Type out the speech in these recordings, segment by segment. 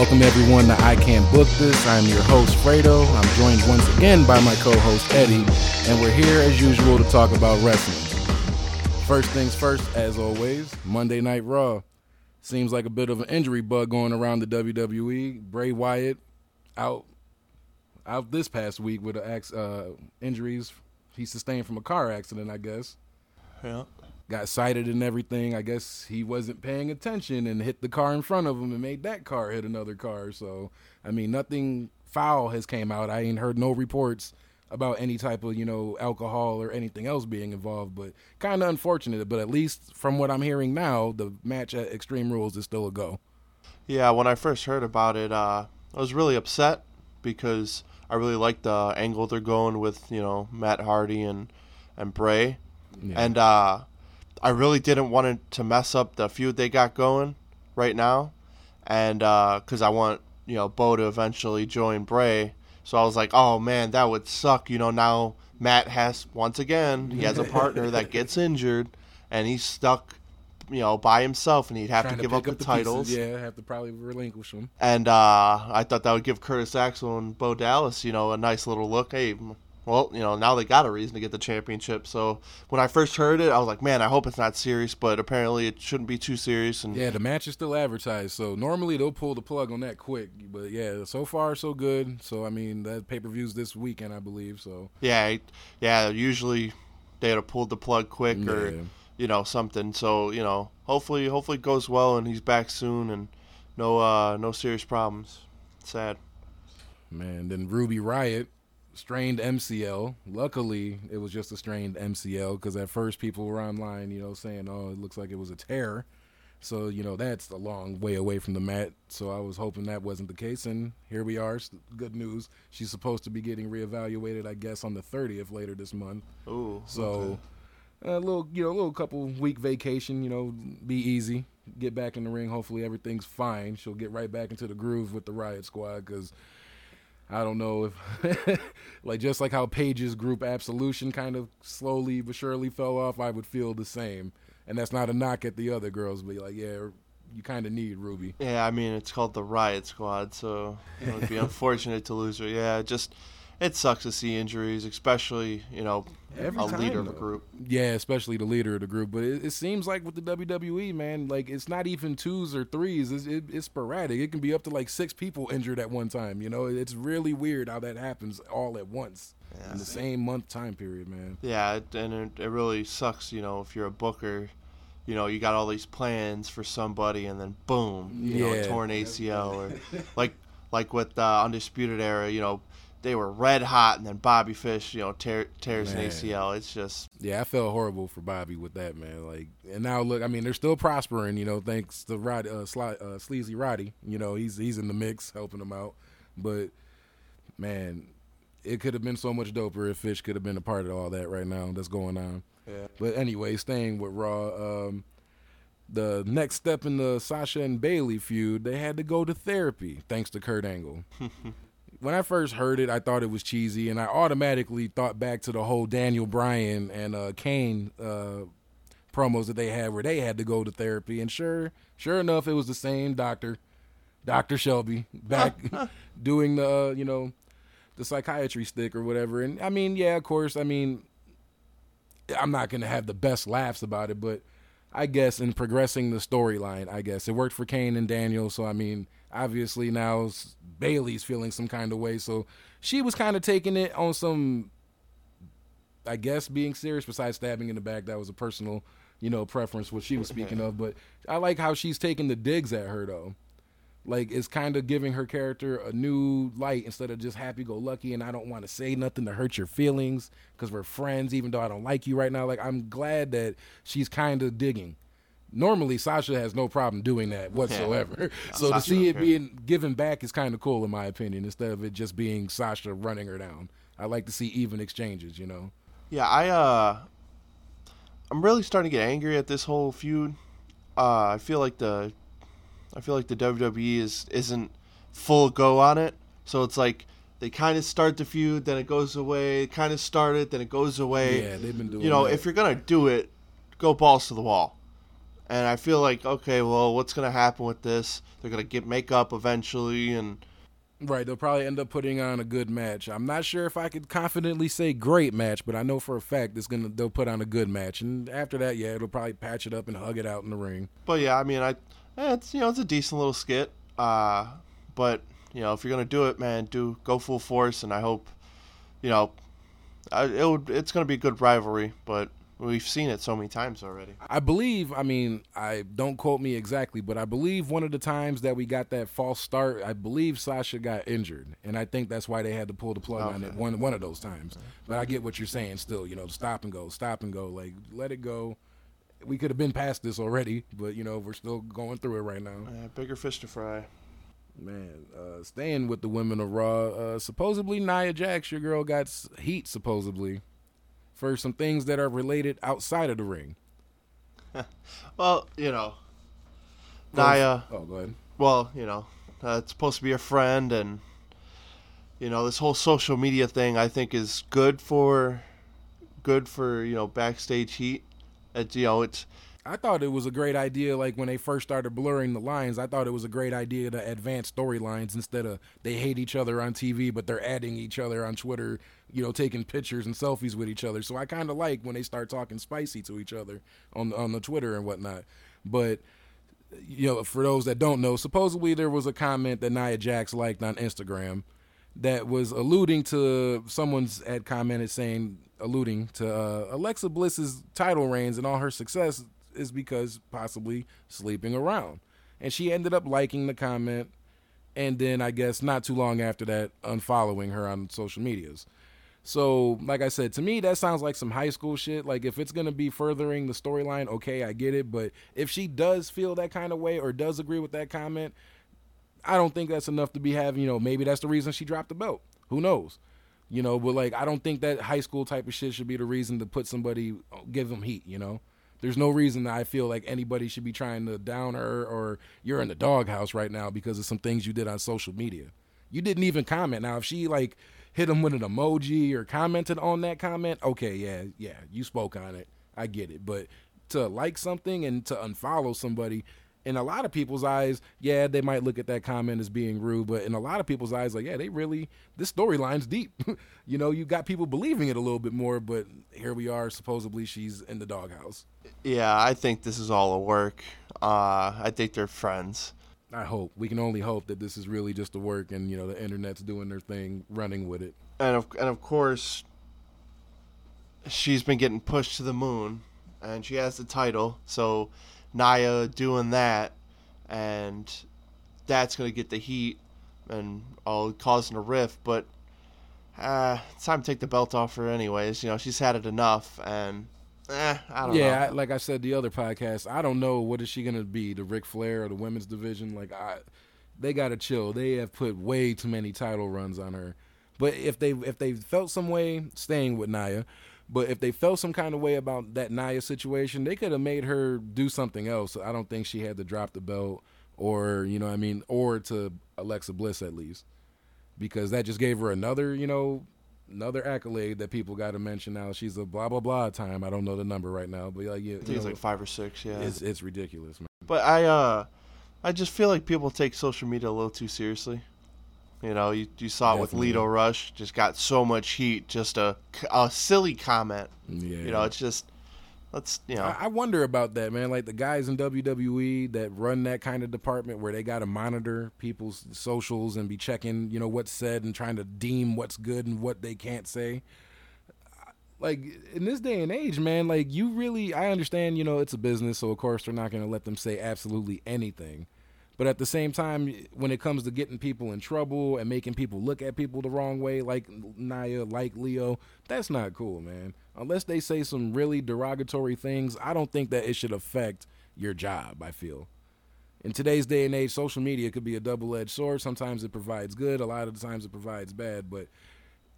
Welcome everyone to I Can't Book This. I'm your host Fredo. I'm joined once again by my co-host Eddie, and we're here as usual to talk about wrestling. First things first, as always, Monday Night Raw. Seems like a bit of an injury bug going around the WWE. Bray Wyatt out out this past week with uh, injuries he sustained from a car accident, I guess. Yeah. Got cited and everything. I guess he wasn't paying attention and hit the car in front of him and made that car hit another car. So, I mean, nothing foul has came out. I ain't heard no reports about any type of, you know, alcohol or anything else being involved, but kind of unfortunate. But at least from what I'm hearing now, the match at Extreme Rules is still a go. Yeah, when I first heard about it, uh, I was really upset because I really like the angle they're going with, you know, Matt Hardy and and Bray, yeah. and uh, I really didn't want it to mess up the feud they got going right now, and because uh, I want you know Bo to eventually join Bray, so I was like, oh man, that would suck. You know, now Matt has once again he has a partner that gets injured, and he's stuck you know, by himself, and he'd have Trying to give up, up the, titles. Pieces. Yeah, have to probably relinquish them. And uh, I thought that would give Curtis Axel and Bo Dallas, you know, a nice little look. Hey, well, you know, now they got a reason to get the championship. So when I first heard it, I was like, man, I hope it's not serious, but apparently it shouldn't be too serious. And yeah, the match is still advertised, so normally they'll pull the plug on that quick. But yeah, so far so good. So I mean, that pay per views this weekend, I believe. So yeah, yeah, usually they'd have pulled the plug quick yeah. or you know something. So you know, hopefully, hopefully it goes well and he's back soon and no uh no serious problems. Sad. Man, then Ruby Riott strained MCL. Luckily, it was just a strained MCL because at first people were online, you know, saying, "Oh, it looks like it was a tear." So you know that's a long way away from the mat. So I was hoping that wasn't the case, and here we are. Good news. She's supposed to be getting reevaluated, I guess, on the 30th later this month. Ooh. So. Okay a little, you know, a little couple week vacation, you know, be easy. Get back in the ring. Hopefully everything's fine. She'll get right back into the groove with the Riot Squad because I don't know if, like, just like how Paige's group Absolution kind of slowly but surely fell off, I would feel the same. And that's not a knock at the other girls, but like, yeah, you kind of need Ruby. Yeah, I mean, it's called the Riot Squad, so it would be unfortunate to lose her. Yeah, just it sucks to see injuries, especially you know Every a time, leader of a group. Yeah, especially the leader of the group. But it, it, seems like with the WWE, man, like it's not even twos or threes. It's, it, it's sporadic. It can be up to like six people injured at one time. You know, it's really weird how that happens all at once yeah. in the same month time period, man. Yeah, it, and it, it really sucks. You know, if you're a booker. You know, you got all these plans for somebody, and then boom, you yeah. know, torn ACL, or like like with uh, Undisputed Era, you know, they were red hot, and then Bobby Fish, you know, tear, tears man. an ACL. It's just yeah, I felt horrible for Bobby with that man. Like, and now look, I mean, they're still prospering, you know, thanks to Rod, uh, Sly, uh, Sleazy Roddy. You know, he's he's in the mix helping them out, but man, it could have been so much doper if Fish could have been a part of all that right now that's going on. Yeah. But anyway, staying with Raw. Um, the next step in the Sasha and Bayley feud, they had to go to therapy thanks to Kurt Angle. when I first heard it, I thought it was cheesy, and I automatically thought back to the whole Daniel Bryan and uh, Kane uh, promos that they had, where they had to go to therapy. And sure, sure enough, it was the same doctor, Doctor Shelby, back doing the uh, you know the psychiatry stick or whatever. And I mean, yeah, of course, I mean, I'm not gonna have the best laughs about it, but I guess in progressing the storyline, I guess it worked for Kane and Daniel. So I mean obviously now Bayley's feeling some kind of way. So she was kind of taking it on some, I guess, being serious. Besides stabbing in the back, that was a personal, you know, preference what she was speaking of. But I like how she's taking the digs at her though. Like it's kind of giving her character a new light instead of just happy go lucky. And I don't want to say nothing to hurt your feelings because we're friends, even though I don't like you right now. Like I'm glad that she's kind of digging normally Sasha has no problem doing that whatsoever. Yeah. so Sasha, to see it being given back is kind of cool in my opinion instead of it just being Sasha running her down. I like to see even exchanges, you know. Yeah, I uh I'm really starting to get angry at this whole feud. Uh I feel like the I feel like the WWE is isn't full go on it. So it's like they kind of start the feud, then it goes away. Kind of start it, then it goes away. Yeah, they've been doing. You know, that. if you're gonna do it, go balls to the wall and I feel like okay, well, what's gonna happen with this? They're gonna get make up eventually, and Right, they'll probably end up putting on a good match. I'm not sure if I could confidently say great match, but I know for a fact it's gonna they'll put on a good match, and after that, yeah, it'll probably patch it up and hug it out in the ring. But yeah, I mean, I eh, it's you know it's a decent little skit. Uh, but you know if you're gonna do it, man, do go full force, and I hope you know I, it would, it's gonna be a good rivalry. But We've seen it so many times already. I believe, I mean, I don't quote me exactly, but I believe one of the times that we got that false start, I believe Sasha got injured, and I think that's why they had to pull the plug okay. on it one one of those times. But I get what you're saying still, you know, stop and go, stop and go, like let it go. We could have been past this already, but you know, we're still going through it right now. Yeah, bigger fish to fry. Man, uh, staying with the women of Raw, uh, supposedly Nia Jax, your girl got heat supposedly for some things that are related outside of the ring. well, you know, Nia. Oh, go ahead. Well, you know, uh, it's supposed to be a friend, and you know, this whole social media thing I think is good for, good for you know backstage heat. It's you know it's I thought it was a great idea. Like when they first started blurring the lines, I thought it was a great idea to advance storylines instead of they hate each other on TV, but they're adding each other on Twitter, you know, taking pictures and selfies with each other. So I kind of like when they start talking spicy to each other on on the Twitter and whatnot. But you know, for those that don't know, supposedly there was a comment that Nia Jax liked on Instagram that was alluding to someone's had commented saying alluding to uh, Alexa Bliss's title reigns and all her success is because possibly sleeping around. And she ended up liking the comment and then I guess not too long after that unfollowing her on social medias. So, like I said, to me that sounds like some high school shit. Like if it's going to be furthering the storyline, okay, I get it, but if she does feel that kind of way or does agree with that comment, I don't think that's enough to be having, you know, maybe that's the reason she dropped the belt. Who knows? You know, but like I don't think that high school type of shit should be the reason to put somebody give them heat, you know? There's no reason that I feel like anybody should be trying to down her or you're in the doghouse right now because of some things you did on social media. You didn't even comment. Now, if she like hit him with an emoji or commented on that comment, okay, yeah, yeah, you spoke on it. I get it. But to like something and to unfollow somebody, in a lot of people's eyes, yeah, they might look at that comment as being rude, but in a lot of people's eyes, like, yeah, they really this storyline's deep. you know, you got people believing it a little bit more, but here we are, supposedly she's in the doghouse. Yeah, I think this is all a work. Uh, I think they're friends. I hope we can only hope that this is really just a work, and you know, the internet's doing their thing, running with it. And of and of course, she's been getting pushed to the moon, and she has the title, so Nia doing that, and that's going to get the heat and all causing a rift. But uh, it's time to take the belt off her, anyways. You know, she's had it enough, and eh, I don't yeah, know. like I said the other podcast, I don't know what is she going to be, the Ric Flair or the women's division. Like I, they got to chill. They have put way too many title runs on her. But if they if they felt some way staying with Nia, but if they felt some kind of way about that Nia situation, they could have made her do something else. So I don't think she had to drop the belt or, you know I mean, or to Alexa Bliss at least. Because that just gave her another, you know, another accolade that people got to mention now. She's a blah blah blah time. I don't know the number right now, but like yeah, I think it's like five or six. Yeah, it's it's ridiculous, man. But I uh, I just feel like people take social media a little too seriously. You know, you, you saw it with Lio Rush, just got so much heat, just a, a silly comment. Yeah. You know, it's just let's you know. I, I wonder about that, man. Like the guys in WWE that run that kind of department where they got to monitor people's socials and be checking, you know, what's said and trying to deem what's good and what they can't say. Like in this day and age, man, like you really, I understand, you know, it's a business, so of course they're not going to let them say absolutely anything. But at the same time, when it comes to getting people in trouble and making people look at people the wrong way, like Nia, like Lio, that's not cool, man. Unless they say some really derogatory things, I don't think that it should affect your job, I feel. In today's day and age, social media could be a double edged sword. Sometimes it provides good, a lot of the times it provides bad. But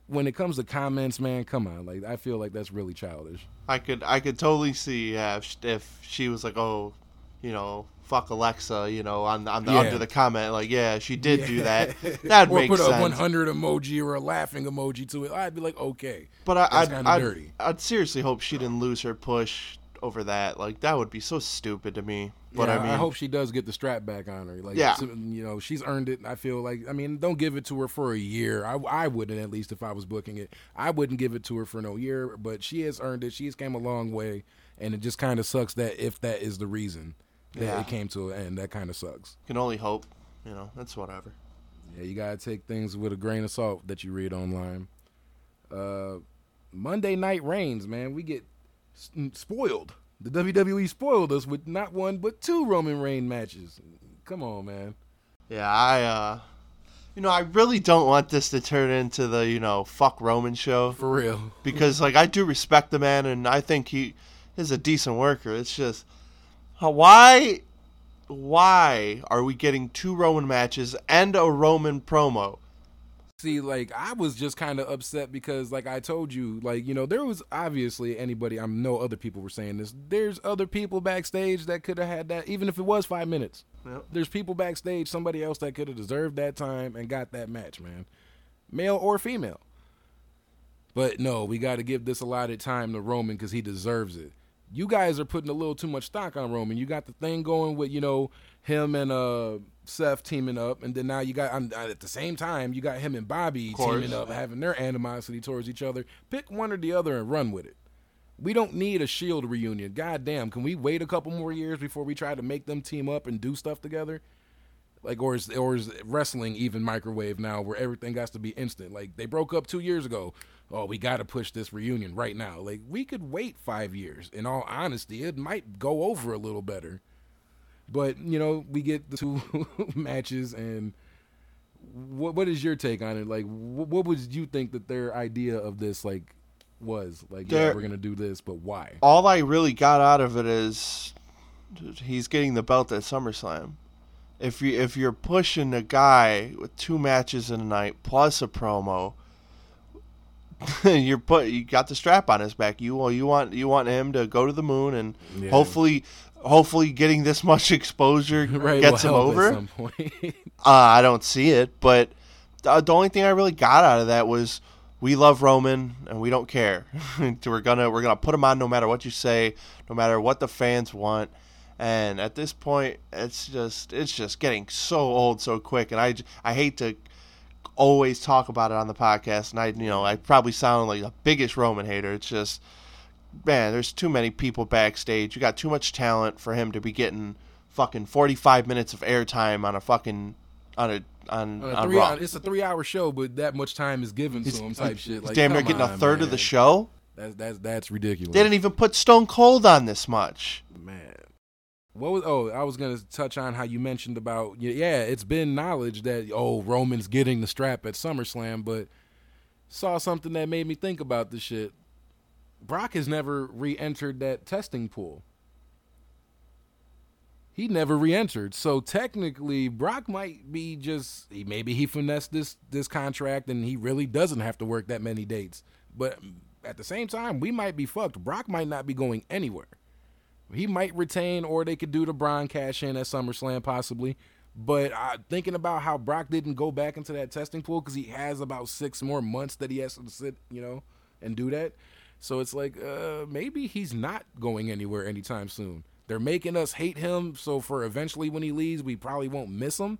when it comes to comments, man, come on, like I feel like that's really childish. I could I could totally see if, if she was like, oh, you know, fuck Alexa, you know, on, on the, yeah. under the comment, like, yeah, she did yeah. do that. That or makes put a 100 emoji or a laughing emoji to it. I'd be like, okay, but I, I'd, I'd, I'd, seriously hope she didn't lose her push over that. Like that would be so stupid to me. But yeah, I mean, I hope she does get the strap back on her. Like, Yeah. you know, she's earned it. I feel like, I mean, don't give it to her for a year. I, I wouldn't, at least if I was booking it, I wouldn't give it to her for no year. But she has earned it. She's came a long way, and it just kind of sucks that if that is the reason Yeah. it came to an end, that kind of sucks. can only hope. You know, that's whatever. Yeah, you gotta take things with a grain of salt that you read online. Uh, Monday Night Reigns, man, we get spoiled. The WWE spoiled us with not one but two Roman Reign matches. Come on, man. Yeah, I uh you know, I really don't want this to turn into the, you know, fuck Roman show For real. because like I do respect the man and I think he is a decent worker. It's just why why are we getting two Roman matches and a Roman promo? See, like I was just kind of upset because, like I told you, like you know, there was obviously anybody. I know other people were saying this. There's other people backstage that could have had that, even if it was five minutes. Yep. There's people backstage, somebody else that could have deserved that time and got that match, man, male or female. But no, we got to give this allotted time to Roman because he deserves it. You guys are putting a little too much stock on Roman. You got the thing going with you know him and uh Seth teaming up, and then now you got um, at the same time you got him and Bobby teaming up, having their animosity towards each other. Pick one or the other and run with it. We don't need a Shield reunion. God damn, can we wait a couple more years before we try to make them team up and do stuff together? Like, or is or is wrestling even microwave now, where everything has to be instant? Like they broke up two years ago. Oh, we got to push this reunion right now. Like we could wait five years. In all honesty, it might go over a little better. But you know, we get the two matches, and what what is your take on it? Like, what, what would you think that their idea of this like was? Like, yeah, we're gonna do this, but why? All I really got out of it is he's getting the belt at SummerSlam. If you if you're pushing a guy with two matches in a night plus a promo, you're put you got the strap on his back. You you want you want him to go to the moon and Yeah. hopefully hopefully getting this much exposure Right, gets will him over. some point. Uh, I don't see it, but the, the only thing I really got out of that was we love Roman and we don't care. we're gonna we're gonna put him on no matter what you say, no matter what the fans want. And at this point, it's just it's just getting so old so quick, and I I hate to always talk about it on the podcast, and I you know I probably sound like the biggest Roman hater. It's just man, there's too many people backstage. You got too much talent for him to be getting fucking 45 minutes of airtime on a fucking on a on, On a on three, Raw. it's a three-hour show, but that much time is given to him. Type shit. Like, damn near come getting a on, third of the show. That's that's that's ridiculous. They didn't even put Stone Cold on this much. Man. What was oh, I was gonna touch on how you mentioned about yeah, it's been knowledge that oh Roman's getting the strap at SummerSlam, but saw something that made me think about this shit. Brock has never re-entered that testing pool. He never re-entered, so technically Brock might be just maybe he finessed this this contract and he really doesn't have to work that many dates. But at the same time, we might be fucked. Brock might not be going anywhere. He might retain, or they could do the Braun cash in at SummerSlam possibly. But thinking about how Brock didn't go back into that testing pool because he has about six more months that he has to sit, you know, and do that. So it's like uh, maybe he's not going anywhere anytime soon. They're making us hate him, so for eventually when he leaves, we probably won't miss him.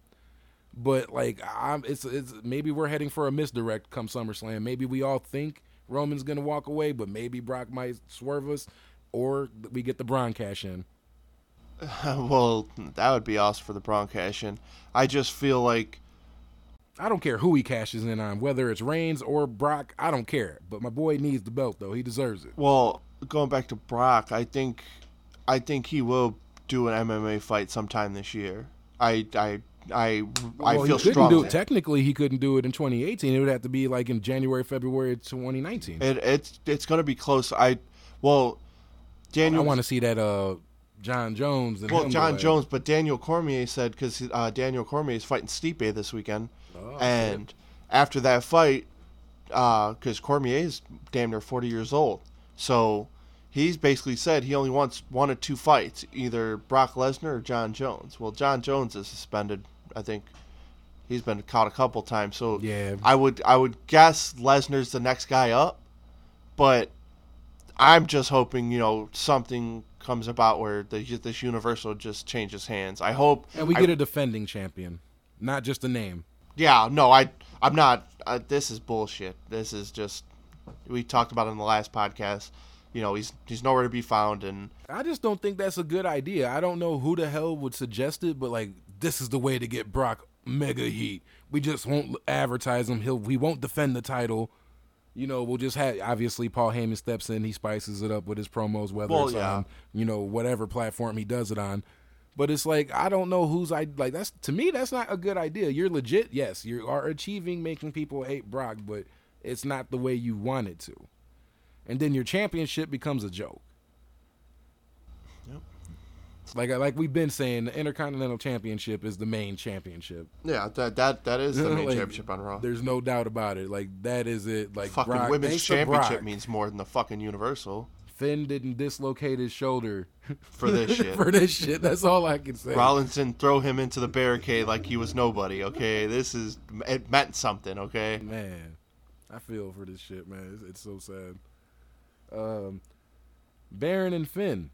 But like, I'm, it's it's maybe we're heading for a misdirect come SummerSlam. Maybe we all think Roman's gonna walk away, but maybe Brock might swerve us, or we get the Braun cash in. well, that would be awesome for the Braun cash in. I just feel like I don't care who he cashes in on, whether it's Reigns or Brock. I don't care. But my boy needs the belt though. He deserves it. well, going back to Brock, I think I think he will do an MMA fight sometime this year. I I I I Well, feel he couldn't do it. Technically, he couldn't do it in 2018. It would have to be like in January, February 2019. It, it's it's going to be close. I well, I want to see that uh Jon Jones and Well, Jon. Jones, but Daniel Cormier said because uh, Daniel Cormier is fighting Stipe this weekend, Oh, and after that fight, because Cormier is damn near forty years old, so he's basically said he only wants one or two fights, either Brock Lesnar or Jon Jones. Well, Jon Jones is suspended. I think he's been caught a couple times, so Yeah. I would I would guess Lesnar's the next guy up, but I'm just hoping you know something comes about where the, this Universal just changes hands. I hope. And we get a defending champion, not just a name. Yeah, no, I I'm not. Uh, this is bullshit. This is just. We talked about it in the last podcast. You know, he's he's nowhere to be found, and I just don't think that's a good idea. I don't know who the hell would suggest it, but like this is the way to get Brock mega heat. We just won't advertise him. He'll he won't defend the title. You know, we'll just have obviously Paul Heyman steps in, he spices it up with his promos, whether Well, it's yeah. on you know whatever platform he does it on. But it's like I don't know who's I like. That's to me that's not a good idea. You're legit, yes, you are achieving making people hate Brock, but it's not the way you want it to. And then your championship becomes a joke. Like like we've been saying, the Intercontinental Championship is the main championship. yeah, that that that is the main Like, championship on Raw. There's no doubt about it. Like that is it. Like fucking Brock, women's championship Brock, means more than the fucking Universal Finn didn't dislocate his shoulder for this shit. for this shit. That's all I can say. Rollins didn't throw him into the barricade like he was nobody. Okay, this is it meant something. Okay, Man, I feel for this shit, man. It's, it's so sad. Um, Baron and Finn.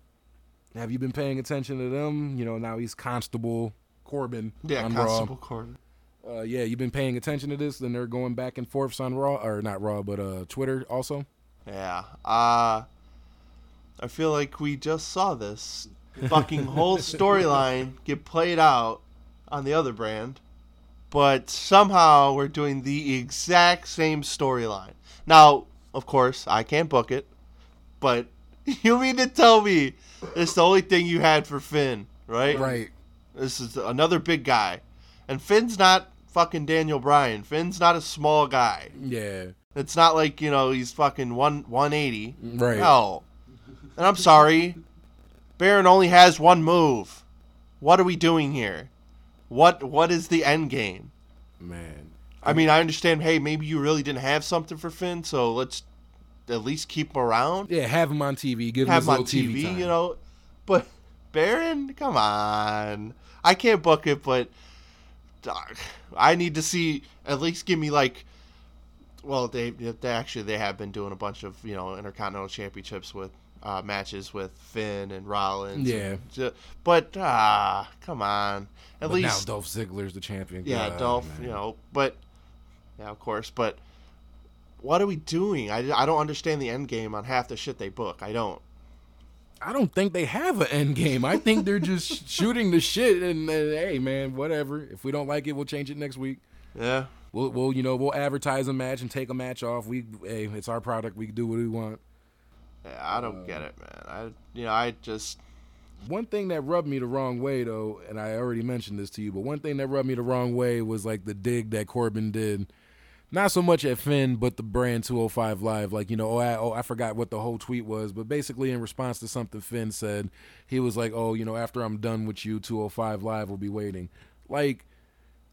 Have you been paying attention to them? You know, now he's Constable Corbin yeah, on Constable Raw. Corbin. Uh, yeah, you've been paying attention to this. Then they're going back and forths on Raw, or not Raw, but uh, Twitter also. Yeah. Uh I feel like we just saw this fucking whole storyline get played out on the other brand, but somehow we're doing the exact same storyline. Now, of course, I can't book it, but you mean to tell me it's the only thing you had for Finn, right? Right. This is another big guy. And Finn's not fucking Daniel Bryan. Finn's not a small guy. Yeah. It's not like you know he's fucking one one eighty. Right. No. And I'm sorry, Baron only has one move. What are we doing here? What what is the end game? Man. I mean, I understand. Hey, maybe you really didn't have something for Finn, so let's at least keep him around, Yeah, have him on TV. Give him have his him on TV, time. you know. But Baron, come on, I can't book it, but I need to see at least give me like well they, they actually they have been doing a bunch of you know intercontinental championships with uh, matches with Finn and Rollins Yeah. and but ah come on at But least now Dolph Ziggler's the champion. yeah God, Dolph man. you know but yeah of course but what are we doing I, I don't understand the end game on half the shit they book I don't I don't think they have an end game. I think they're just shooting the shit and, and hey, man, whatever. If we don't like it, we'll change it next week. yeah We'll, we'll, you know, we'll advertise a match and take a match off. We, hey, it's our product. We can do what we want. Yeah, I don't get it, man. I you know, I just One thing that rubbed me the wrong way, though, and I already mentioned this to you, but one thing that rubbed me the wrong way was like the dig that Corbin did. Not so much at Finn, but the brand 205 Live. Like, you know, oh I, oh, I forgot what the whole tweet was, but basically in response to something Finn said, he was like, oh, you know, after I'm done with you, 205 Live will be waiting. Like,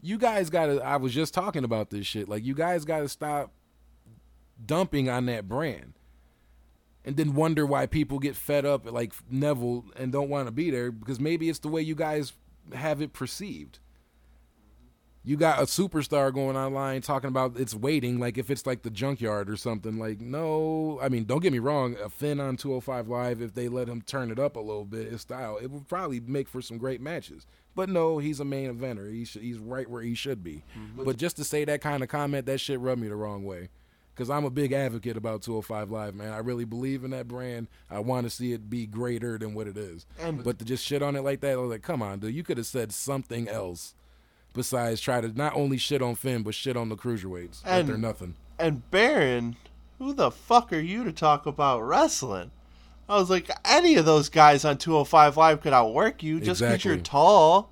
you guys got to, I was just talking about this shit. Like, you guys got to stop dumping on that brand and then wonder why people get fed up like Neville and don't want to be there because maybe it's the way you guys have it perceived. You got a superstar going online talking about it's waiting, like if it's like the junkyard or something. Like, no, I mean, don't get me wrong. A Finn on 205 Live, if they let him turn it up a little bit, his style, it would probably make for some great matches. But no, he's a main eventer. He sh- he's right where he should be. Mm-hmm. But just to say that kind of comment, that shit rubbed me the wrong way because I'm a big advocate about 205 Live, man. I really believe in that brand. I want to see it be greater than what it is. And- but to just shit on it like that, I was like, come on, dude. You could have said something else besides try to not only shit on Finn, but shit on the cruiserweights. like And- they're nothing. and Baron, who the fuck are you to talk about wrestling? I was like, any of those guys on 205 Live could outwork you just because you're tall.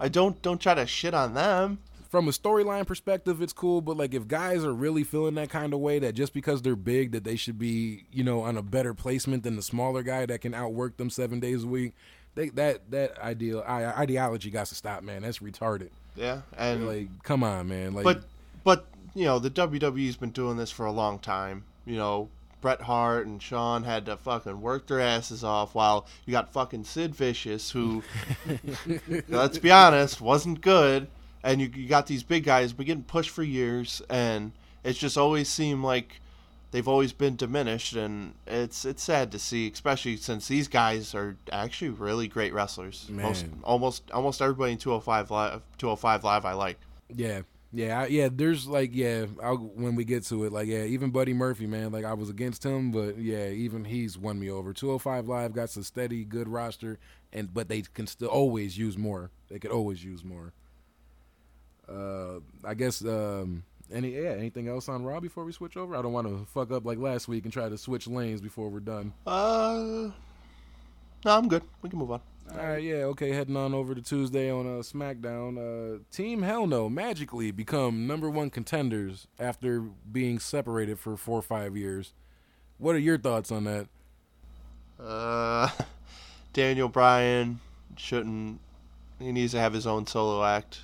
I don't don't try to shit on them. From a storyline perspective, it's cool, but like if guys are really feeling that kind of way, that just because they're big, that they should be, you know, on a better placement than the smaller guy that can outwork them seven days a week, they, that that ideal I, ideology got to stop, man. That's retarded. Yeah, and Like, come on, man. Like, but but you know the WWE's been doing this for a long time. You know Bret Hart and Shawn had to fucking work their asses off while you got fucking Sid Vicious who, let's be honest, wasn't good, and you, you got these big guys been getting pushed for years, and it's just always seemed like they've always been diminished, and it's it's sad to see, especially since these guys are actually really great wrestlers. Man. Most almost almost everybody in 205 live 205 live I like. Yeah, yeah, I, yeah. There's like, yeah, I'll, when we get to it, like, yeah, even Buddy Murphy, man, like I was against him, but yeah, even he's won me over. 205 Live got some steady, good roster, and but they can still always use more. They could always use more. Uh, I guess. Um, any yeah, anything else on Raw before we switch over? I don't want to fuck up like last week and try to switch lanes before we're done. Uh, no, I'm good. We can move on. All right, yeah, okay. Heading on over to Tuesday on uh, SmackDown. Uh, Team Hell No magically become number one contenders after being separated for four or five years. What are your thoughts on that? Uh, Daniel Bryan shouldn't. He needs to have his own solo act.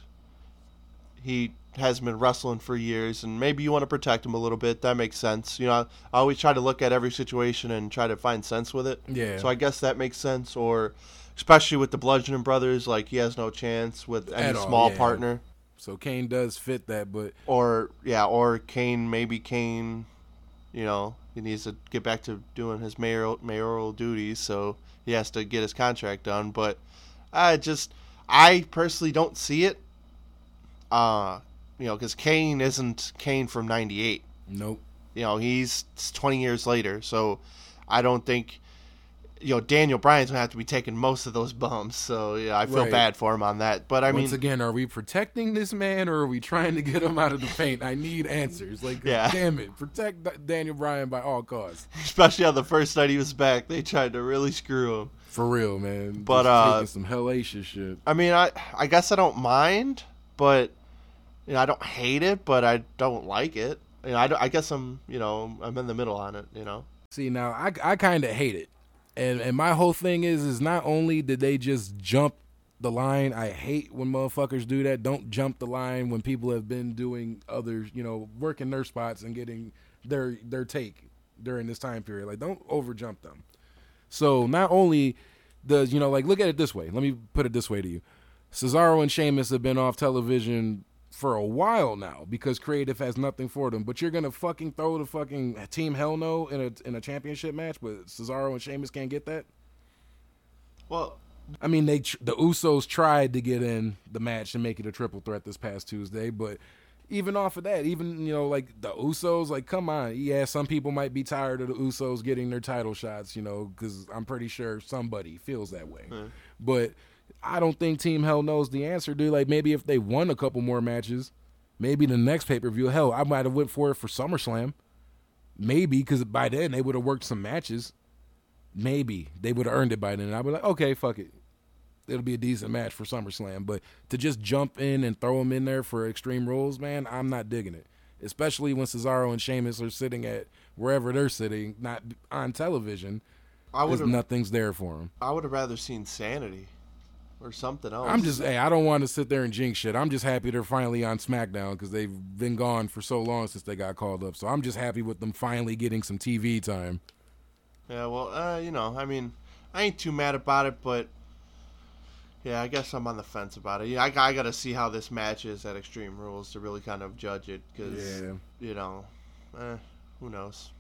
He has been wrestling for years, and maybe you want to protect him a little bit. That makes sense. You know, I always try to look at every situation and try to find sense with it. Yeah. So I guess that makes sense. Or, especially with the Bludgeoning Brothers, like he has no chance with any all, small yeah. partner. So Kane does fit that, but Or yeah, or Kane. Maybe Kane. You know, he needs to get back to doing his mayoral mayoral duties, so he has to get his contract done. But I just, I personally don't see it. Uh, you know, because Kane isn't Kane from '98. nope. You know, he's 20 years later, so I don't think. You know, Daniel Bryan's gonna have to be taking most of those bumps, so yeah, I feel Right. bad for him on that. But I Once mean, again, are we protecting this man or are we trying to get him out of the paint? I need answers. Like, Yeah. damn it, protect Daniel Bryan by all costs. especially on the first night he was back, they tried to really screw him. For real, man. But, Just uh, taking some hellacious shit. I mean, I I guess I don't mind, but you know, I don't hate it, but I don't like it. You know, I, I guess I'm you know I'm in the middle on it. You know, See now, I I kind of hate it, and and my whole thing is is not only did they just jump the line. I hate when motherfuckers do that. Don't jump the line when people have been doing other, you know, working their spots and getting their their take during this time period. Like don't over jump them. So not only does you know like look at it this way. Let me put it this way to you. Cesaro and Sheamus have been off television for a while now because creative has nothing for them. But you're gonna fucking throw the fucking team hell no in a in a championship match, but Cesaro and Sheamus can't get that. well, I mean, they tr- the Usos tried to get in the match and make it a triple threat this past Tuesday, but even off of that, even you know, like the Usos, like come on, yeah, some people might be tired of the Usos getting their title shots, you know, because I'm pretty sure somebody feels that way. But I don't think Team Hell knows the answer, dude. Like maybe if they won a couple more matches, maybe the next pay per view, hell, I might have went for it for SummerSlam, maybe because by then they would have worked some matches. Maybe they would have earned it by then. I'd be like, okay, fuck it it'll be a decent match for SummerSlam. But to just jump in and throw them in there for Extreme Rules, man, I'm not digging it. Especially when Cesaro and Sheamus are sitting at wherever they're sitting, not on television, I would have nothing's there for them. I would have rather seen Sanity or something else. I'm just, hey, I don't want to sit there and jinx shit. I'm just happy they're finally on SmackDown because they've been gone for so long since they got called up. So I'm just happy with them finally getting some TV time. yeah. Well, uh, you know, I mean, I ain't too mad about it, but yeah, I guess I'm on the fence about it. Yeah, I, I got to see how this match is at Extreme Rules to really kind of judge it because Yeah. you know, eh, who knows.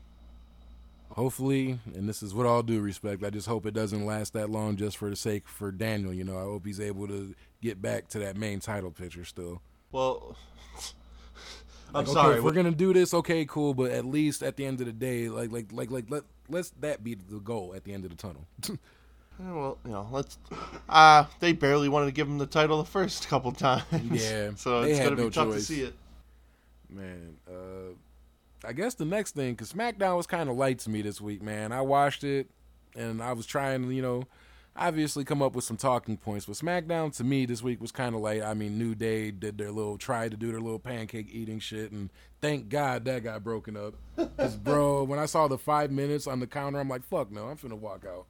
Hopefully, and this is with all due respect, I just hope it doesn't last that long just for the sake for Daniel. You know, I hope he's able to get back to that main title picture still. Well, I'm Like, okay, sorry. if we're gonna do this, okay, cool, but at least at the end of the day, like, like, like, like, let let's that be the goal at the end of the tunnel. Well, you know, let's. Uh, they barely wanted to give him the title the first couple times. Yeah, so it's gonna be no tough to see it. man, uh, I guess the next thing, because SmackDown was kind of light to me this week, man. I watched it, and I was trying to, you know, obviously come up with some talking points. But SmackDown to me this week was kind of light. I mean, New Day did their little, tried to do their little pancake eating shit, and thank God that got broken up. Because, bro, when I saw the five minutes on the counter, I'm like, fuck no, I'm finna walk out.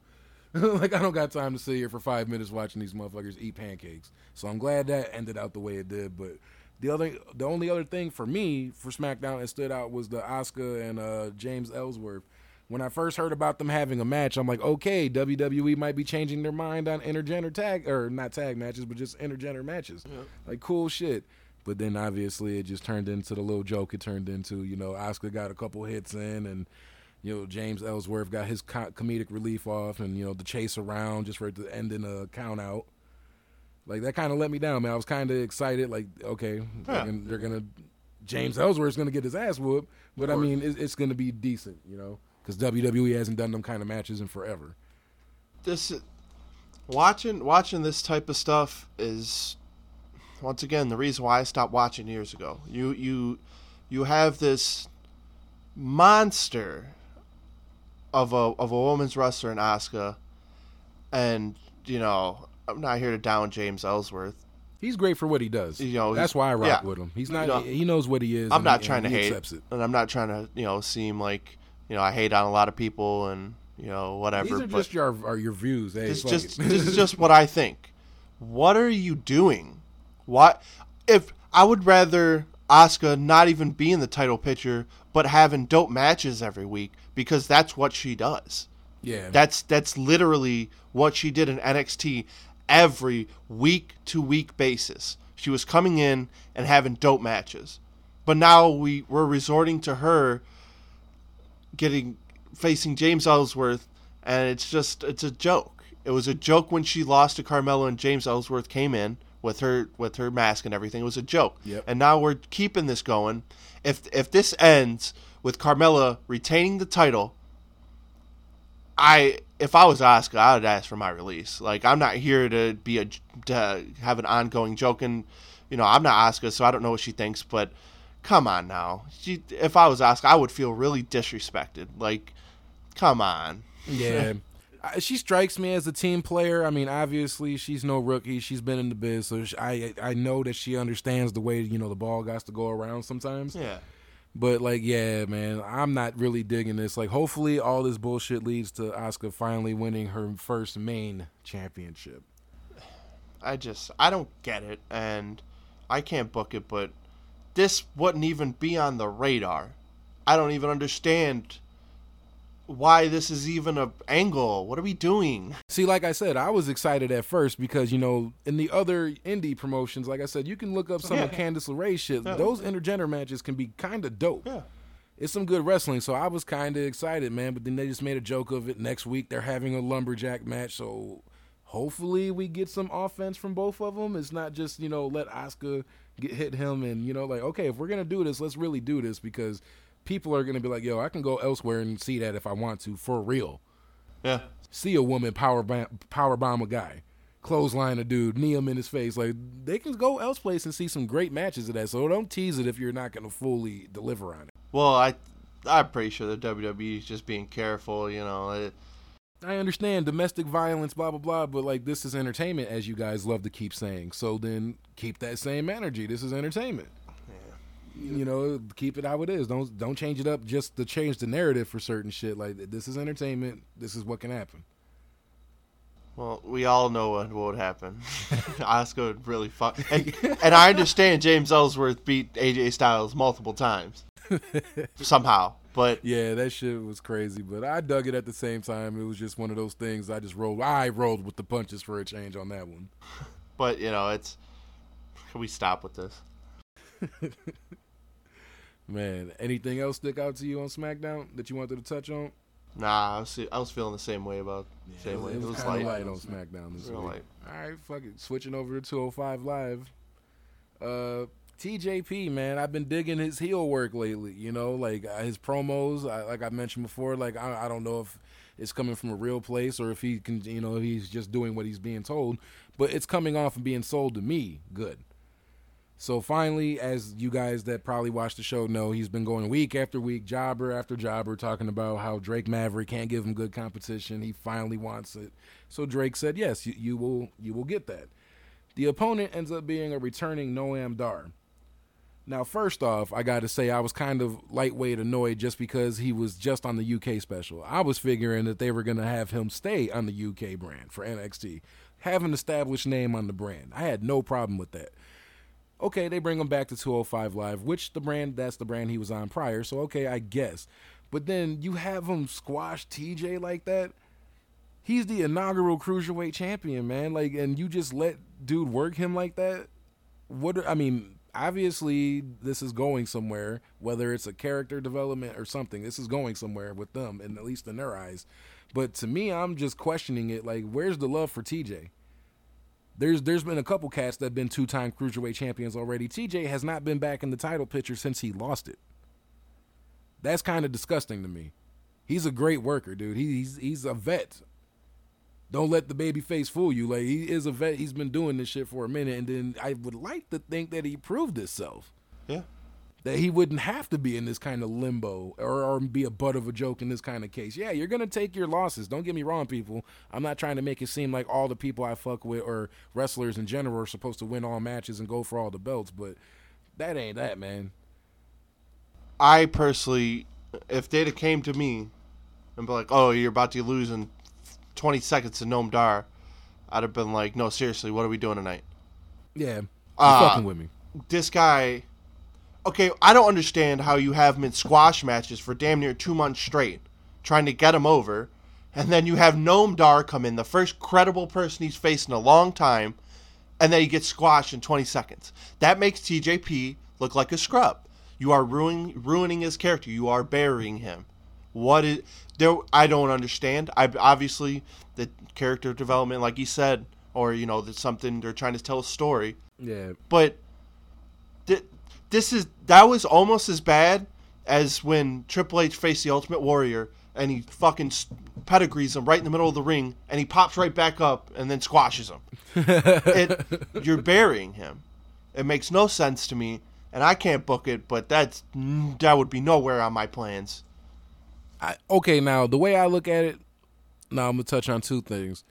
like I don't got time to sit here for five minutes watching these motherfuckers eat pancakes. So I'm glad that ended out the way it did. But the other, the only other thing for me for SmackDown that stood out was the Asuka and uh, James Ellsworth. When I first heard about them having a match, I'm like, okay, WWE might be changing their mind on intergender tag or not tag matches, but just intergender matches. Like cool shit. But then obviously it just turned into the little joke it turned into. You know, Asuka got a couple hits in, and you know James Ellsworth got his co- comedic relief off, and you know the chase around just for it to end in a count out. Like that kind of let me down, man. I was kind of excited. Like, okay, Yeah. they're, gonna, they're gonna James Ellsworth's gonna get his ass whooped, but I mean it, it's gonna be decent, you know, because WWE hasn't done them kind of matches in forever. this watching watching this type of stuff is once again the reason why I stopped watching years ago. You you you have this monster of a of a woman's wrestler in Asuka, and you know I'm not here to down James Ellsworth. He's great for what he does. You know, that's why I rock yeah. with him. He's not. You know, he knows what he is. I'm not and trying to he hate, it. and I'm not trying to you know seem like you know I hate on a lot of people and you know whatever. These are just your are your views. Hey, This just it. this is just what I think. What are you doing? What if I would rather Asuka not even be in the title picture, but having dope matches every week because that's what she does. yeah. That's that's literally what she did in NXT every week to week basis. She was coming in and having dope matches. But now we we're resorting to her getting facing James Ellsworth and it's just it's a joke. It was a joke when she lost to Carmella and James Ellsworth came in with her with her mask and everything. It was a joke. Yep. And now we're keeping this going. If if this ends with Carmella retaining the title, I if I was Asuka, I would ask for my release. Like I'm not here to be a to have an ongoing joke, and you know I'm not Asuka, so I don't know what she thinks. But come on now, she, if I was Asuka, I would feel really disrespected. Like, come on. Yeah. She strikes me as a team player. I mean, obviously she's no rookie. She's been in the biz, so she, I I know that she understands the way you know the ball got to go around sometimes. Yeah. But like, yeah, man, I'm not really digging this. Like, hopefully, all this bullshit leads to Asuka finally winning her first main championship. I just I don't get it, and I can't book it. But this wouldn't even be on the radar. I don't even understand why this is even a angle. What are we doing? See, like I said, I was excited at first because you know in the other indie promotions, like I said, you can look up some of Yeah. Candice LeRae shit. Yeah. Those intergender matches can be kind of dope. Yeah. It's some good wrestling, so I was kind of excited, man. But then they just made a joke of it. Next week they're having a lumberjack match, so hopefully we get some offense from both of them. It's not just you know let Asuka get hit him and you know like okay if we're gonna do this, let's really do this because people are gonna be like yo I can go elsewhere and see that if I want to for real. Yeah. See a woman power bam- power bomb a guy, clothesline a dude, knee him in his face. Like they can go elsewhere and see some great matches of that. So don't tease it if you're not gonna fully deliver on it. Well, I I'm pretty sure the WWE is just being careful. You know, it, I understand domestic violence, blah blah blah, but like this is entertainment, as you guys love to keep saying. So then keep that same energy. This is entertainment. You know, keep it how it is. Don't don't change it up just to change the narrative for certain shit. Like this is entertainment. This is what can happen. well, we all know what, what would happen. Asuka would really fuck, and, and I understand James Ellsworth beat AJ Styles multiple times somehow, but Yeah, that shit was crazy, but I dug it at the same time. It was just one of those things. I just rolled. I rolled with the punches for a change on that one. but you know, it's can we stop with this? Man, anything else stick out to you on SmackDown that you wanted to touch on? Nah, I was, I was feeling the same way about same way. It was, like kind of light on SmackDown this week. light. All right, fuck it. Switching over to 205 Live. Uh, TJP, man, I've been digging his heel work lately. You know, like uh, his promos. I, like I mentioned before, like I, I don't know if it's coming from a real place or if he can, you know, he's just doing what he's being told. But it's coming off and being sold to me good. So finally, as you guys that probably watch the show know, he's been going week after week, jobber after jobber, talking about how Drake Maverick can't give him good competition. He finally wants it. So Drake said, "Yes, you, you will. You will get that." The opponent ends up being a returning Noam Dar. Now, first off, I got to say I was kind of lightweight annoyed just because he was just on the UK special. I was figuring that they were going to have him stay on the UK brand for NXT, have an established name on the brand. I had no problem with that okay, they bring him back to 205 Live, which the brand that's the brand he was on prior. So okay, I guess. But then you have him squash TJ like that. He's the inaugural cruiserweight champion, man. Like, and you just let dude work him like that. What I mean, obviously this is going somewhere, whether it's a character development or something. This is going somewhere with them, and at least in their eyes. But to me, I'm just questioning it. Like, where's the love for TJ? There's there's been a couple cats that have been two time cruiserweight champions already. TJ has not been back in the title picture since he lost it. That's kind of disgusting to me. He's a great worker, dude. He, he's he's a vet. Don't let the baby face fool you. Like he is a vet. He's been doing this shit for a minute, and then I would like to think that he proved himself. Yeah. That he wouldn't have to be in this kind of limbo or, or be a butt of a joke in this kind of case. Yeah, you're gonna take your losses. Don't get me wrong, people. I'm not trying to make it seem like all the people I fuck with or wrestlers in general are supposed to win all matches and go for all the belts, but that ain't that, man. I personally, if Data came to me and be like, "Oh, you're about to lose in 20 seconds to Noam Dar," I'd have been like, "No, seriously, what are we doing tonight?" Yeah, you Uh, fucking with me. This guy, okay, I don't understand how you have him in squash matches for damn near two months straight, trying to get him over, and then you have Noam Dar come in, the first credible person he's faced in a long time, and then he gets squashed in 20 seconds. That makes TJP look like a scrub. You are ruining ruining his character. You are burying him. What is there? I don't understand. I obviously the character development, like you said, or you know, that's something they're trying to tell a story. Yeah, But this is that was almost as bad as when Triple H faced the Ultimate Warrior and he fucking pedigrees him right in the middle of the ring and he pops right back up and then squashes him. it, you're burying him. It makes no sense to me, and I can't book it. But that's that would be nowhere on my plans. I, okay, now the way I look at it, now I'm gonna touch on two things.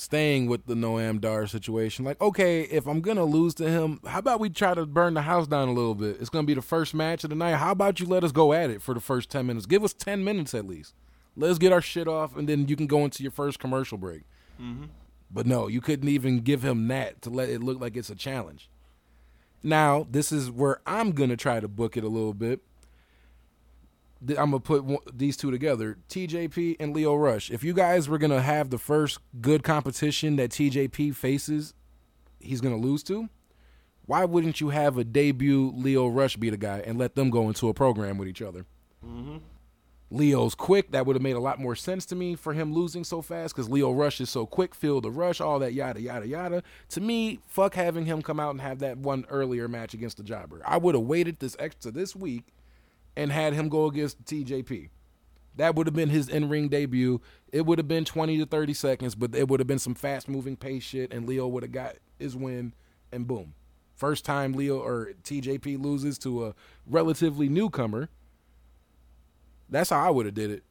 Staying with the Noam Dar situation, like, okay, if I'm gonna lose to him, how about we try to burn the house down a little bit? It's gonna be the first match of the night. How about you let us go at it for the first ten minutes? Give us ten minutes at least. Let's get our shit off, and then you can go into your first commercial break. Mm-hmm. But no, you couldn't even give him that to let it look like it's a challenge. Now, this is where I'm gonna try to book it a little bit. I'm gonna put one, these two together, TJP and Lio Rush. If you guys were gonna have the first good competition that TJP faces, he's gonna lose to. Why wouldn't you have a debut Lio Rush be the guy and let them go into a program with each other? Mm-hmm. Lio's quick. That would have made a lot more sense to me for him losing so fast because Lio Rush is so quick, feel the rush, all that yada yada yada. To me, fuck having him come out and have that one earlier match against the Jobber. I would have waited this extra this week and had him go against TJP. That would have been his in ring debut. It would have been 20 to 30 seconds, but it would have been some fast moving pace shit, and Lio would have got his win, and boom. First time Lio or TJP loses to a relatively newcomer. That's how I would have did it.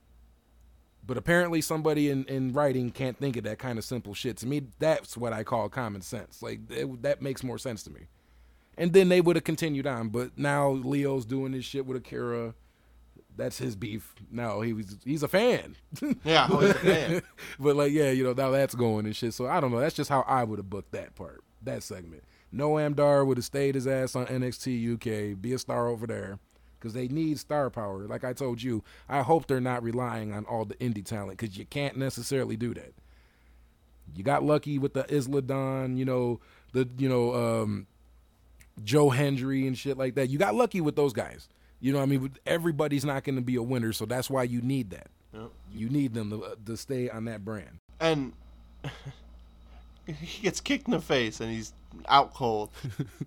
But apparently somebody in, in writing can't think of that kind of simple shit. To me, that's what I call common sense. Like it, that makes more sense to me. And then they would have continued on. But now Lio's doing this shit with Akira. That's his beef. Now he was he's a fan. Yeah, oh, he's a fan. but like, yeah, you know, now that's going and shit. So I don't know. That's just how I would have booked that part, that segment. Noam Dar would have stayed his ass on NXT UK, be a star over there, because they need star power. Like I told you, I hope they're not relying on all the indie talent, because you can't necessarily do that. You got lucky with the Isla Don, you know, the you know, um, Joe Hendry and shit like that. You got lucky with those guys. You know, what I mean, everybody's not going to be a winner, so that's why you need that. Yep. You need them to, uh, to stay on that brand. and he gets kicked in the face and he's out cold.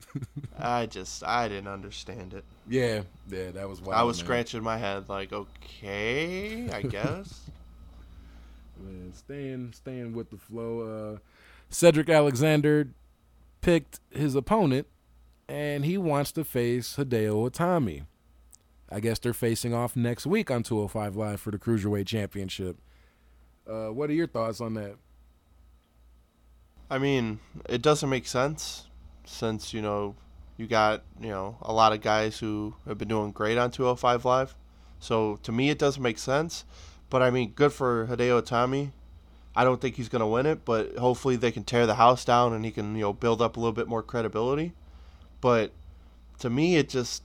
I just I didn't understand it. Yeah, yeah, that was wild. I was man. scratching my head like, okay, I guess. Man, staying staying with the flow. Uh, Cedric Alexander picked his opponent, and he wants to face Hideo Itami. I guess they're facing off next week on 205 Live for the Cruiserweight Championship. Uh, what are your thoughts on that? I mean, it doesn't make sense since, you know, you got, you know, a lot of guys who have been doing great on 205 Live. So to me, it doesn't make sense. But I mean, good for Hideo Itami. I don't think he's going to win it, but hopefully they can tear the house down and he can, you know, build up a little bit more credibility. But to me, it just.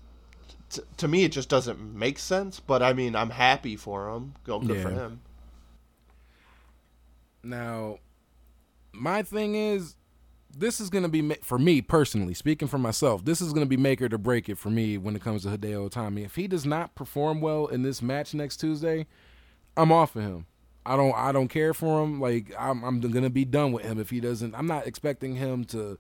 To me, it just doesn't make sense, but I mean, I'm happy for him. Go good for him. Now, my thing is, this is gonna be for me personally. Speaking for myself, this is gonna be maker to break it for me when it comes to Hideo Itami. If he does not perform well in this match next Tuesday, I'm off of him. I don't I don't care for him. Like I'm I'm gonna be done with him if he doesn't. I'm not expecting him to,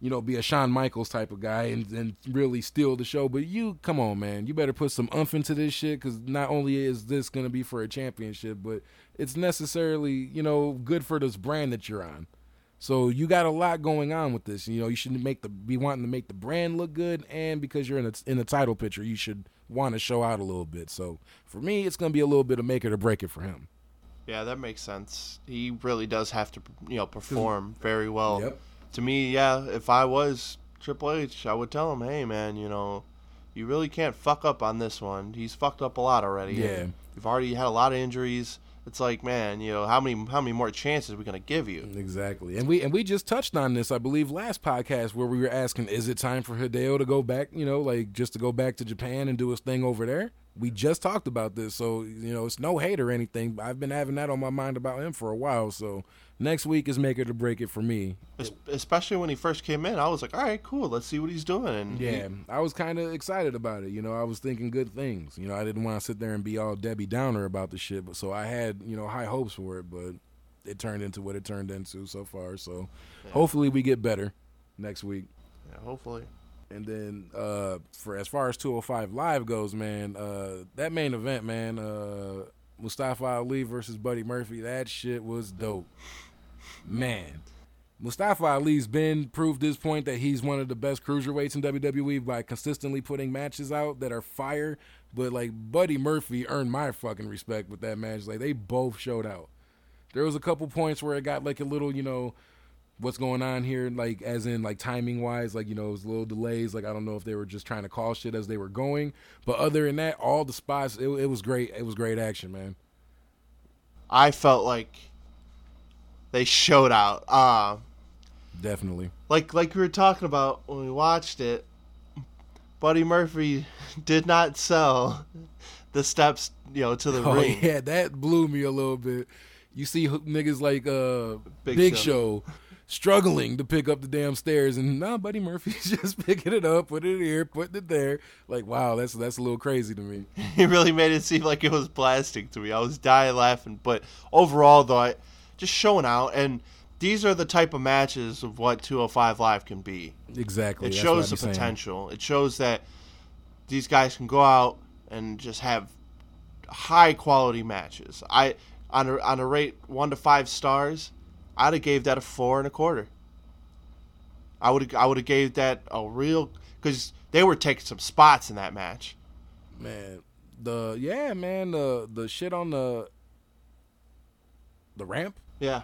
you know, be a Shawn Michaels type of guy and, and really steal the show. But you come on, man, you better put some umph into this shit because not only is this gonna be for a championship, but it's necessarily you know good for this brand that you're on. So you got a lot going on with this. You know, you should make the be wanting to make the brand look good, and because you're in a in a title picture, you should want to show out a little bit. So for me, it's gonna be a little bit of make it or break it for him. Yeah, that makes sense. He really does have to, you know, perform very well. Yep. To me, yeah, if I was Triple H, I would tell him, "Hey, man, you know, you really can't fuck up on this one. He's fucked up a lot already. Yeah. You've already had a lot of injuries. It's like, man, you know, how many how many more chances are we gonna give you? Exactly. And we and we just touched on this, I believe, last podcast where we were asking, is it time for Hideo to go back, you know, like just to go back to Japan and do his thing over there? We just talked about this, so you know, it's no hate or anything. I've been having that on my mind about him for a while, so next week is make it or break it for me. Especially when he first came in, I was like, all right, cool, let's see what he's doing. And yeah, he, I was kind of excited about it. You know, I was thinking good things. You know, I didn't want to sit there and be all Debbie Downer about the shit, but so I had you know high hopes for it, but it turned into what it turned into so far. So yeah. hopefully we get better next week. Yeah, hopefully. And then uh, for as far as 205 Live goes, man, uh, that main event, man, uh, Mustafa Ali versus Buddy Murphy, that shit was dope. Man. Mustafa Ali's been proved this point that he's one of the best cruiserweights in WWE by consistently putting matches out that are fire. But like Buddy Murphy earned my fucking respect with that match. Like they both showed out. There was a couple points where it got like a little, you know, what's going on here, like as in like timing wise, like you know, it was little delays. Like I don't know if they were just trying to call shit as they were going, but other than that, all the spots, it, it was great. It was great action, man. I felt like they showed out. Uh, Definitely. Like like we were talking about when we watched it. Buddy Murphy did not sell the steps, you know, to the oh, ring. Yeah, that blew me a little bit. You see niggas like uh Big, Big Show. Show struggling to pick up the damn stairs, and nah, Buddy Murphy's just picking it up, putting it here, putting it there. Like, wow, that's that's a little crazy to me. He really made it seem like it was plastic to me. I was dying laughing, but overall, though, I just showing out, and these are the type of matches of what 205 Live can be. Exactly, it shows the potential. It shows that these guys can go out and just have high quality matches. I on a, on a rate one to five stars. I'd have gave that a four and a quarter. I would I would have gave that a real because they were taking some spots in that match. Man, the yeah, man, the the shit on the the ramp. Yeah,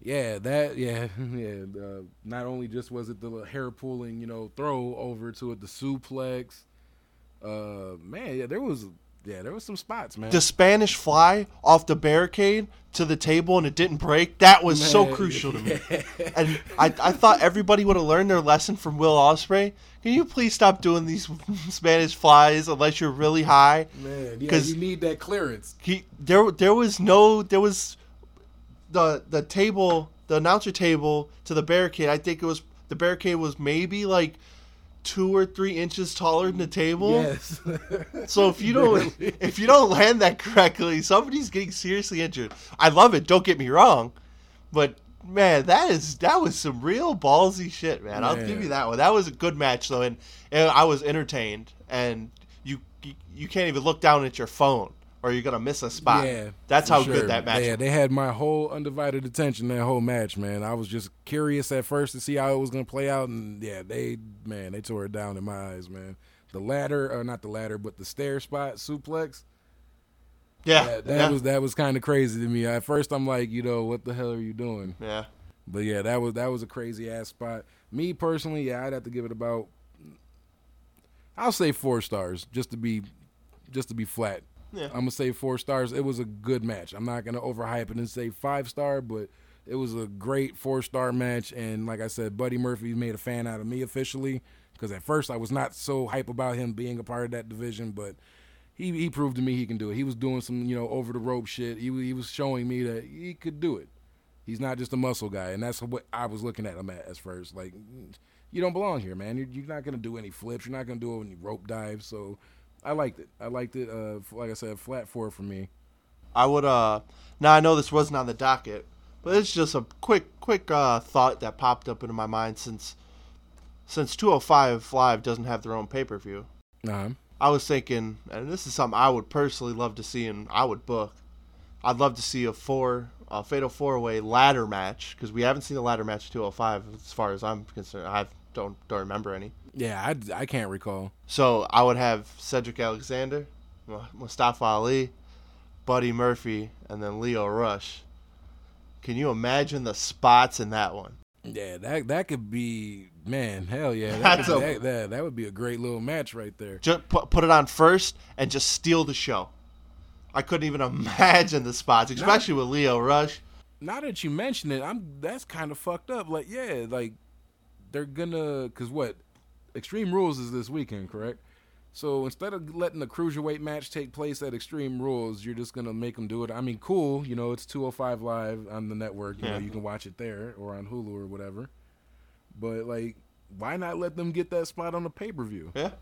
yeah, that yeah yeah. Uh, not only just was it the hair pulling, you know, throw over to it, the suplex. Uh, man, yeah, there was yeah, there was some spots, man. The Spanish fly off the barricade to the table and it didn't break. That was man. so crucial to me. and I, I thought everybody would have learned their lesson from Will Ospreay. Can you please stop doing these Spanish flies unless you're really high? Man, yeah, you need that clearance. He there there was no there was the the table the announcer table to the barricade. I think it was the barricade was maybe like two or three inches taller than the table. Yes. so if you don't if you don't land that correctly, somebody's getting seriously injured. I love it. Don't get me wrong, but man, that is that was some real ballsy shit, man. man. I'll give you that one. That was a good match though, and, and I was entertained. And you you can't even look down at your phone or you're gonna miss a spot. Yeah, that's how sure. good that match. Yeah, was. they had my whole undivided attention that whole match, man. I was just curious at first to see how it was gonna play out, and yeah, they man, they tore it down in my eyes, man. The ladder, or not the ladder, but the stair spot suplex. Yeah, that, that yeah. was that was kind of crazy to me. At first, I'm like, you know, what the hell are you doing? Yeah. But yeah, that was that was a crazy ass spot. Me personally, yeah, I'd have to give it about, I'll say four stars, just to be, just to be flat. Yeah. I'm gonna say four stars. It was a good match. I'm not gonna overhype it and say five star, but it was a great four star match. And like I said, Buddy Murphy made a fan out of me officially because at first I was not so hype about him being a part of that division, but he he proved to me he can do it. He was doing some you know over the rope shit. He he was showing me that he could do it. He's not just a muscle guy, and that's what I was looking at him at as first. Like, you don't belong here, man. You're, you're not gonna do any flips. You're not gonna do any rope dives. So, I liked it. I liked it. Uh, like I said, flat four for me. I would uh now I know this wasn't on the docket, but it's just a quick quick uh thought that popped up into my mind since since 205 Live doesn't have their own pay-per-view. Uh-huh. I was thinking and this is something I would personally love to see and I would book. I'd love to see a four a fatal four-way ladder match because we haven't seen a ladder match 205 as far as I'm concerned. I don't don't remember any. Yeah, I, I can't recall. So I would have Cedric Alexander, Mustafa Ali, Buddy Murphy, and then Lio Rush. Can you imagine the spots in that one? Yeah, that that could be man, hell yeah. That, That's could, a- that, that that would be a great little match right there. Just put, put it on first and just steal the show. I couldn't even imagine the spots, especially with Lio Rush. Now that you mention it, I'm that's kind of fucked up. Like, yeah, like they're gonna cause what Extreme Rules is this weekend, correct? So instead of letting the cruiserweight match take place at Extreme Rules, you're just gonna make them do it. I mean, cool, you know, it's 205 live on the network. You know, Yeah. you can watch it there or on Hulu or whatever. But like, why not let them get that spot on the pay per view? Yeah.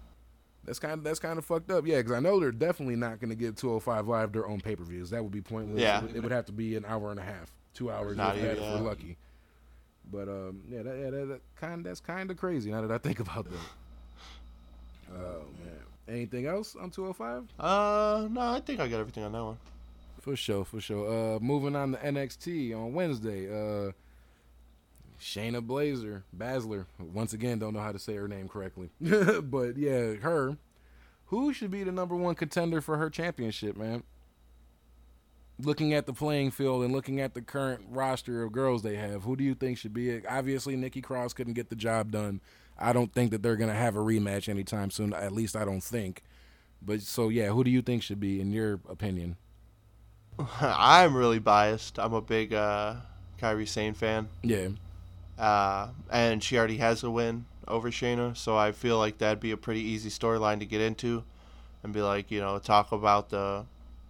That's kind of that's kind of fucked up. Yeah, because I know they're definitely not going to give 205 Live their own pay per views. That would be pointless. Yeah. it, would- it would have to be an hour and a half, two hours Not if, even, if we're lucky. But um, yeah, that, yeah, that, that kind that's kind of crazy. Now that I think about that. Oh man, anything else on 205? Uh, no, I think I got everything on that one. For sure, for sure. Uh, moving on to NXT on Wednesday. Uh, Shayna Blazer, Baszler. Once again, don't know how to say her name correctly, but yeah, her. Who should be the number one contender for her championship, man? Looking at the playing field and looking at the current roster of girls they have, who do you think should be it? Obviously, Nikki Cross couldn't get the job done. I don't think that they're gonna have a rematch anytime soon. At least I don't think. But so yeah, who do you think should be, in your opinion? I'm really biased. I'm a big uh, Kairi Sane fan. Yeah. uh, and she already has a win over Shayna, so I feel like that'd be a pretty easy storyline to get into, and be like, you know, talk about the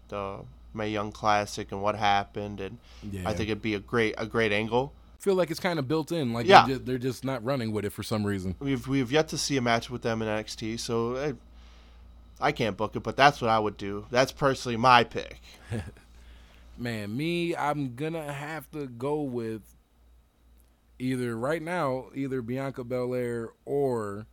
the Mae Young Classic and what happened, and Yeah. I think it'd be a great a great angle. feel like it's kind of built in. Like Yeah. they're, just, they're just not running with it for some reason. We've we've yet to see a match with them in NXT, so I, I can't book it, but that's what I would do. That's personally my pick. Man, me, I'm gonna have to go with either right now, either Bianca Belair or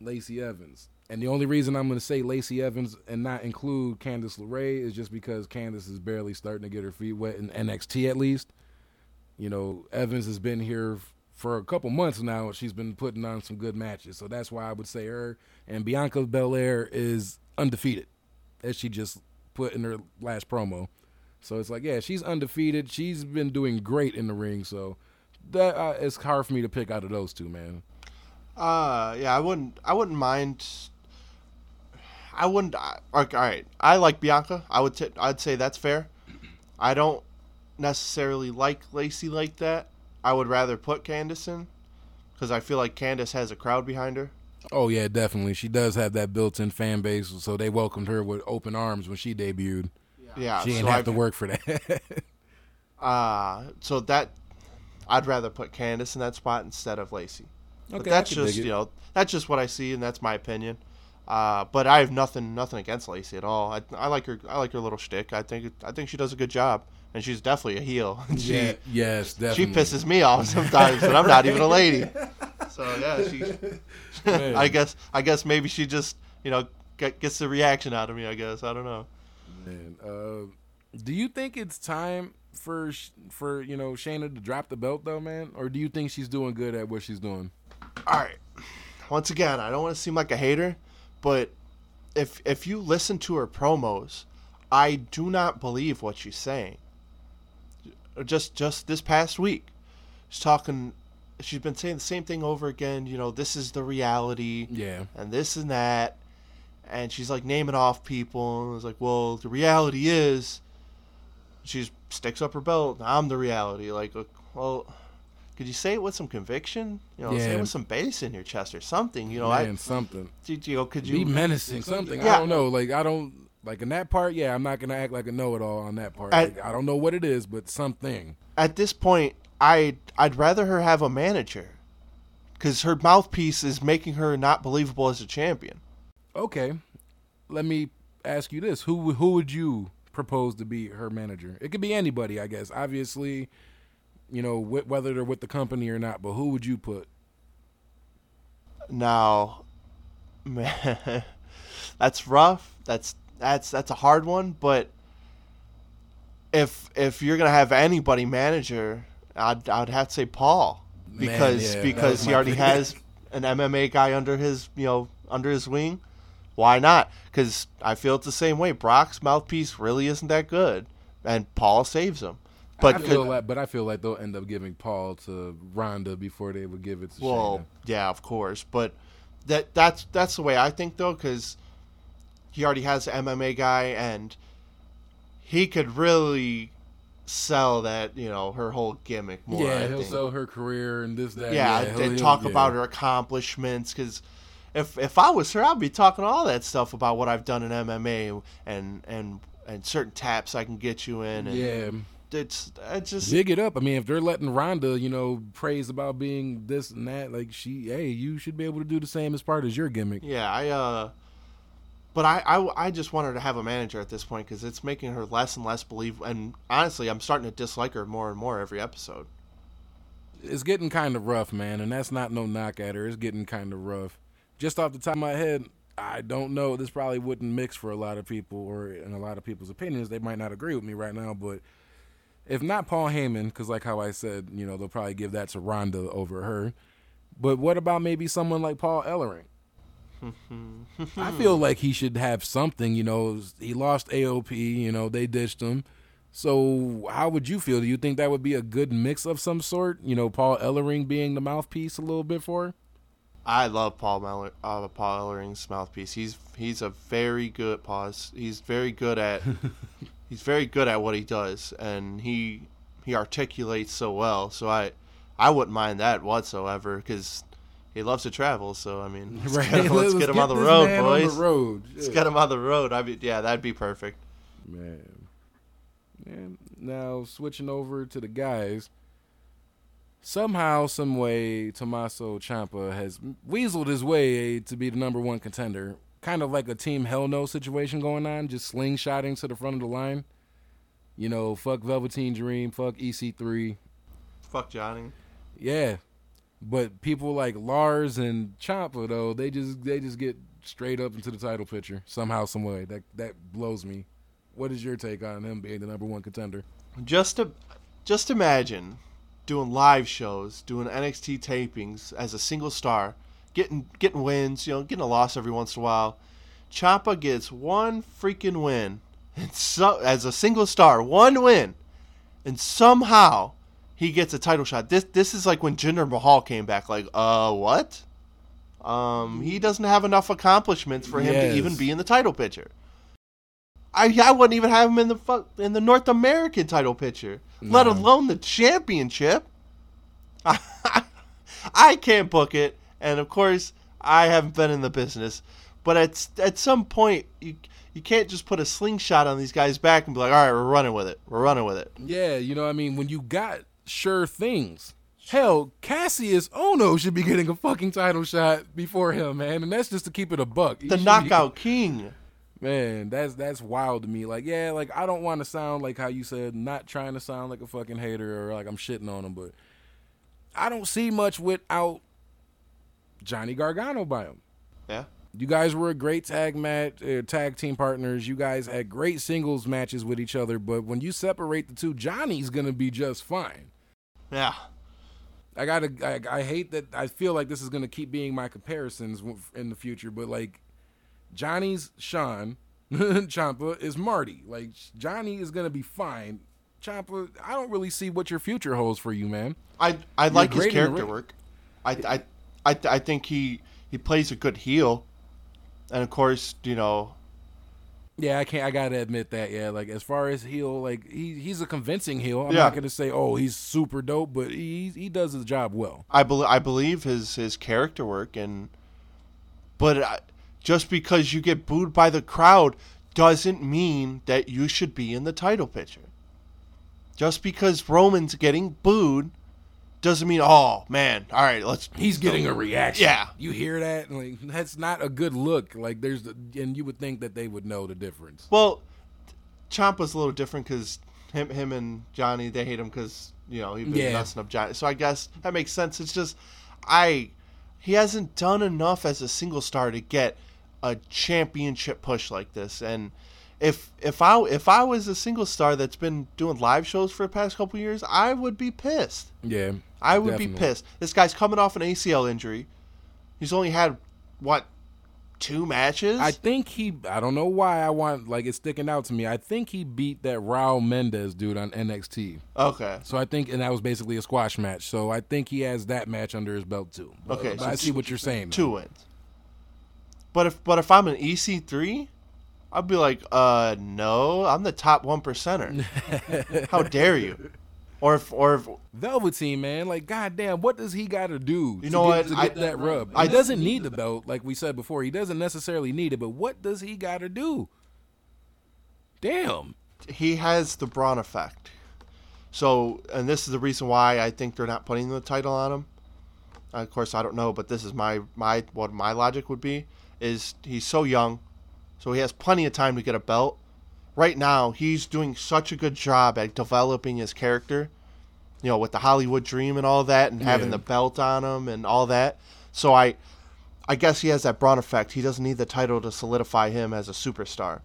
Lacey Evans. And the only reason I'm gonna say Lacey Evans and not include Candice LeRae is just because Candice is barely starting to get her feet wet in NXT at least. You know, Evans has been here for a couple months now. She's been putting on some good matches, so that's why I would say her. And Bianca Belair is undefeated, as she just put in her last promo. So it's like, yeah, she's undefeated. She's been doing great in the ring. So that uh, it's hard for me to pick out of those two, man. Uh, yeah, I wouldn't. I wouldn't mind. I wouldn't. I- All right, I like Bianca. I would. T- I'd say that's fair. I don't necessarily like Lacey like that. I would rather put Candice in because I feel like Candice has a crowd behind her. Oh yeah, definitely. She does have that built-in fan base, so they welcomed her with open arms when she debuted. Yeah, She didn't so have I've- to work for that. Uh, so that I'd rather put Candice in that spot instead of Lacey. But Okay, I that's just you know that's just what I see and that's my opinion. Uh, but I have nothing nothing against Lacey at all. I, I like her I like her little shtick. I think I think she does a good job and she's definitely a heel. she yeah, yes, definitely. she pisses me off sometimes, and I'm not even a lady. So yeah, she. I guess I guess maybe she just you know get, gets the reaction out of me. I guess I don't know. Man, uh, do you think it's time for for you know Shayna to drop the belt though, man, or do you think she's doing good at what she's doing? All right. Once again, I don't want to seem like a hater, but if if you listen to her promos, I do not believe what she's saying. Just just this past week, she's talking. She's been saying the same thing over again. You know, this is the reality, Yeah, and this and that, and she's like naming off people. And it's like, well, the reality is, she sticks up her belt. I'm the reality. Like, uh, well, could you say it with some conviction? You know, say it with some bass in your chest or something. You know, I, something. you, you know, could you Be menacing, something. Yeah. I don't know. Like I don't. Like in that part, yeah, I'm not gonna act like a know-it-all on that part. At- Like, I don't know what it is, but something. At this point, I I'd rather her have a manager, because her mouthpiece is making her not believable as a champion. Okay, let me ask you this: who who would you propose to be her manager? It could be anybody, I guess. Obviously, you know wh- whether they're with the company or not. But who would you put? Now, man, that's rough. That's that's that's a hard one. But if if you're gonna have anybody manager, I'd I'd have to say Paul Heyman, because yeah, because he already has an MMA guy under his you know under his wing. Why not? Because I feel it's the same way. Brock's mouthpiece really isn't that good, and Paul saves him. But I feel like, but I feel like they'll end up giving Paul to Ronda before they would give it to Well, Shayna. yeah, of course, but that that's that's the way I think though, because he already has an MMA guy, and he could really sell that you know her whole gimmick more. yeah, I he'll think. sell her career and this that. yeah, yeah and he'll- talk about yeah. her accomplishments, because. If, if I was her, I'd be talking all that stuff about what I've done in MMA and and and certain taps I can get you in. And Yeah, it's it's just dig it up. I mean, if they're letting Ronda, you know, praise about being this and that, like she, hey, you should be able to do the same as part as your gimmick. Yeah, I uh but I, I, I just want her to have a manager at this point because it's making her less and less believe. And honestly, I'm starting to dislike her more and more every episode. It's getting kind of rough, man, and that's not no knock at her. It's getting kind of rough. Just off the top of my head, I don't know. This probably wouldn't mix for a lot of people, or in a lot of people's opinions. They might not agree with me right now, but if not Paul Heyman, because like how I said, you know, they'll probably give that to Ronda over her. But what about maybe someone like Paul Ellering? I feel like he should have something. You know, he lost AOP. You know, they ditched him. So how would you feel? Do you think that would be a good mix of some sort? You know, Paul Ellering being the mouthpiece a little bit for her? I love Paul Meller, uh, Paul Ellering's mouthpiece. He's he's a very good pause. He's very good at he's very good at what he does, and he he articulates so well. So I I wouldn't mind that whatsoever because he loves to travel. So I mean, let's, get, him, let's get him on the road, boys. On the road. Let's Yeah. get him on the road. I mean, yeah, that'd be perfect. Man. Man. Now switching over to the guys. Somehow, some way, Tommaso Ciampa has weaseled his way to be the number one contender. Kind of like a Team Hell No situation going on, just slingshotting to the front of the line. You know, fuck Velveteen Dream, fuck EC3. Fuck Johnny. Yeah. But people like Lars and Ciampa though, they just they just get straight up into the title picture somehow, some way. That that blows me. What is your take on him being the number one contender? Just to, just imagine doing live shows, doing NXT tapings as a single star, getting getting wins, you know, getting a loss every once in a while. Ciampa gets one freaking win, and so as a single star, one win, and somehow he gets a title shot. This this is like when Jinder Mahal came back. Like, uh, what? Um, he doesn't have enough accomplishments for him Yes. to even be in the title picture. I I wouldn't even have him in the fu- in the North American title picture, let alone the championship. I can't book it, and of course I haven't been in the business. But at at some point you you can't just put a slingshot on these guys' back and be like, all right, we're running with it, we're running with it. Yeah, you know what I mean? When you got sure things. Hell, Kassius Ohno should be getting a fucking title shot before him, man. And that's just to keep it a buck. He The should be- knockout king. Man, that's that's wild to me. Like, yeah, like I don't want to sound like how you said, not trying to sound like a fucking hater or like I'm shitting on him, but I don't see much without Johnny Gargano by him. Yeah. You guys were a great tag match, uh, tag team partners. You guys had great singles matches with each other, but when you separate the two, Johnny's gonna be just fine. Yeah. I gotta. I, I hate that. I feel like this is gonna keep being my comparisons in the future, but like Johnny's Shawn, Ciampa is Marty. Like Johnny is gonna be fine. Ciampa, I don't really see what your future holds for you, man. I I like his great in the character work. I, I I I think he he plays a good heel, and of course you know Yeah, I can't. I gotta admit that. Yeah, like as far as heel, like he he's a convincing heel. I'm Yeah. not gonna say oh he's super dope, but he he does his job well. I bel I believe his his character work and but I, just because you get booed by the crowd doesn't mean that you should be in the title picture. Just because Roman's getting booed doesn't mean oh man, all right, let's He's getting a reaction. Yeah. you hear that? Like that's not a good look. Like there's, the, and you would think that they would know the difference. Well, Ciampa's a little different because him, him and Johnny they hate him because you know he's been Yeah. messing up Johnny. So I guess that makes sense. It's just I he hasn't done enough as a single star to get a championship push like this. And if if I if I was a single star that's been doing live shows for the past couple years, I would be pissed. Yeah, I would be pissed. This guy's coming off an ACL injury. He's only had what two matches. I think he. I don't know why I want like it's sticking out to me. I think he beat that Raul Mendez dude on NXT. okay. So I think, and that was basically a squash match. So I think he has that match under his belt too. Okay, but so I see what you're saying. two wins. But if but if I'm an EC3, I'd be like, uh, no, I'm the top one percenter. How dare you? Or if or if Velveteen, man, like goddamn, what does he got to do? You know what? To I- get that rub, I- he doesn't need the belt, like we said before. He doesn't necessarily need it, but what does he got to do? Damn. he has the Braun effect. So, and this is the reason why I think they're not putting the title on him. Of course, I don't know, but this is my my what my logic would be is he's so young, so he has plenty of time to get a belt. Right now, he's doing such a good job at developing his character, you know, with the Hollywood dream and all that, and having Yeah. the belt on him and all that. So I, I guess he has that Braun effect. He doesn't need the title to solidify him as a superstar.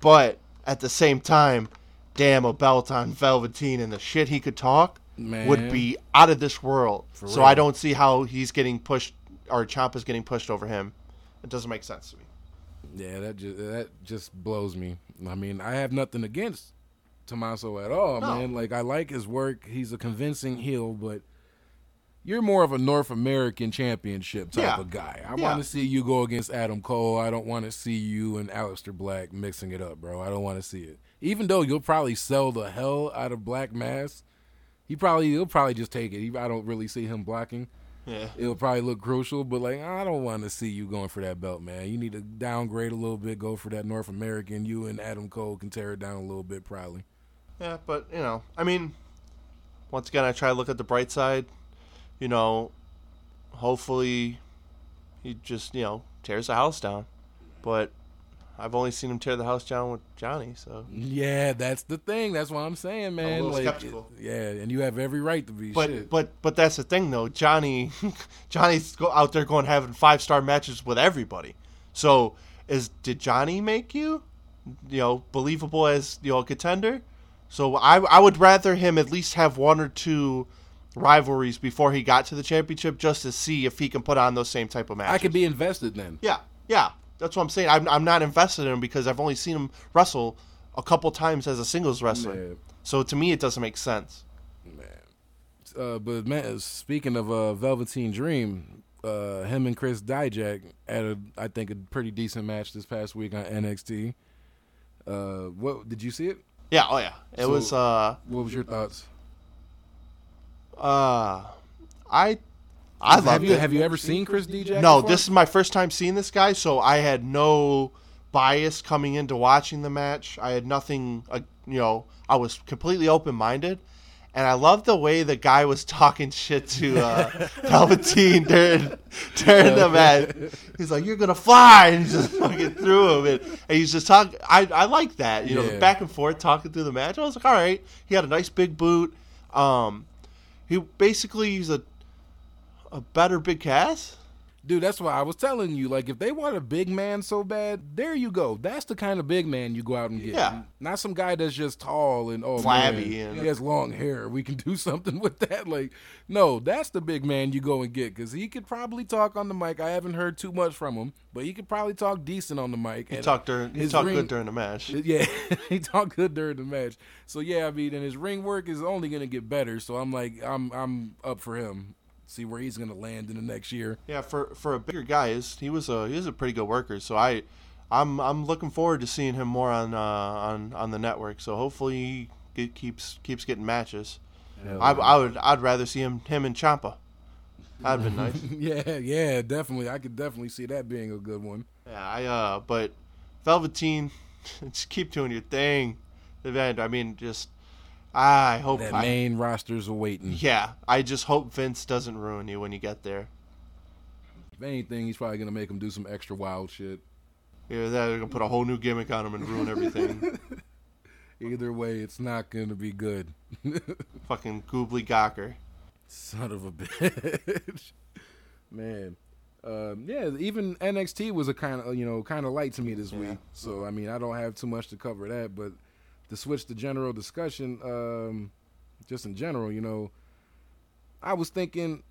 But at the same time, damn, a belt on Velveteen and the shit he could talk Man. would be out of this world. For so real. I don't see how he's getting pushed or Ciampa's getting pushed over him. It doesn't make sense to me. Yeah, that just that just blows me. I mean, I have nothing against Tommaso at all, No. man. Like I like his work. He's a convincing heel, but you're more of a North American championship type Yeah. of guy. I Yeah. want to see you go against Adam Cole. I don't want to see you and Aleister Black mixing it up, bro. I don't want to see it. Even though you'll probably sell the hell out of Black Mass, he probably he'll probably just take it. He, I don't really see him blocking Yeah. it'll probably look crucial, but like I don't want to see you going for that belt, man. You need to downgrade a little bit, go for that North American. You and Adam Cole can tear it down a little bit, probably. Yeah, but you know, I mean, once again, I try to look at the bright side. You know, hopefully, he just you know tears the house down. But I've only seen him tear the house down with Johnny, so. Yeah, that's the thing. That's what I'm saying, man. little like, skeptical. yeah, and you have every right to be. But shit. but but that's the thing though. Johnny, Johnny's go out there going having five star matches with everybody. So is did Johnny make you, you know, believable as you know a contender? So I I would rather him at least have one or two rivalries before he got to the championship just to see if he can put on those same type of matches. I could be invested then. Yeah, yeah. That's what I'm saying. I'm, I'm not invested in him because I've only seen him wrestle a couple times as a singles wrestler. Yeah. So to me, it doesn't make sense. Uh, but man, speaking of uh, Velveteen Dream, uh, him and Chris Dijak had a, I think, a pretty decent match this past week on NXT. Uh, what did you see it? Yeah. Oh yeah. It So- was. uh What was your thoughts? Uh, I I have loved you it. have you ever seen Chris Dijak? no, before? this is my first time seeing this guy, so I had no bias coming into watching the match. I had nothing, uh, you know, I was completely open minded. And I love the way the guy was talking shit to uh, Velveteen during during the match. He's like, "You're gonna fly," and he's just fucking through him, and, and he's just talking. I I like that, you know, Yeah. back and forth talking through the match. I was like, "All right." He had a nice big boot. Um, he basically he's a a better big Cass. Dude, that's why I was telling you. Like, if they want a big man so bad, there you go. That's the kind of big man you go out and get. Yeah. Not some guy that's just tall and oh Flabby man, and- he has long hair. We can do something with that. Like, no, that's the big man you go and get because he could probably talk on the mic. I haven't heard too much from him, but he could probably talk decent on the mic. He talked during he talked ring- good during the match. Yeah, he talked good during the match. So yeah, I mean, and his ring work is only gonna get better. So I'm like, I'm I'm up for him. See where he's gonna land in the next year. Yeah, for for a bigger guy, he's- he was a he was a pretty good worker. So I, I'm I'm looking forward to seeing him more on uh, on on the network. So hopefully he keeps keeps getting matches. I, I would I'd rather see him him and Ciampa. That'd been nice. yeah, yeah, definitely. I could definitely see that being a good one. Yeah, I uh, but Velveteen, just keep doing your thing. Event. I mean, just I hope That I, main roster's waiting. yeah. I just hope Vince doesn't ruin you when you get there. If anything, he's probably gonna make him do some extra wild shit. Yeah, they're gonna put a whole new gimmick on him and ruin everything. Either way, it's not gonna be good. Fucking goobly gawker. Son of a bitch, man. Um, yeah, even NXT was a kind of you know kind of light to me this Yeah. week. So I mean, I don't have too much to cover that, but to switch to general discussion, um, just in general, you know, I was thinking,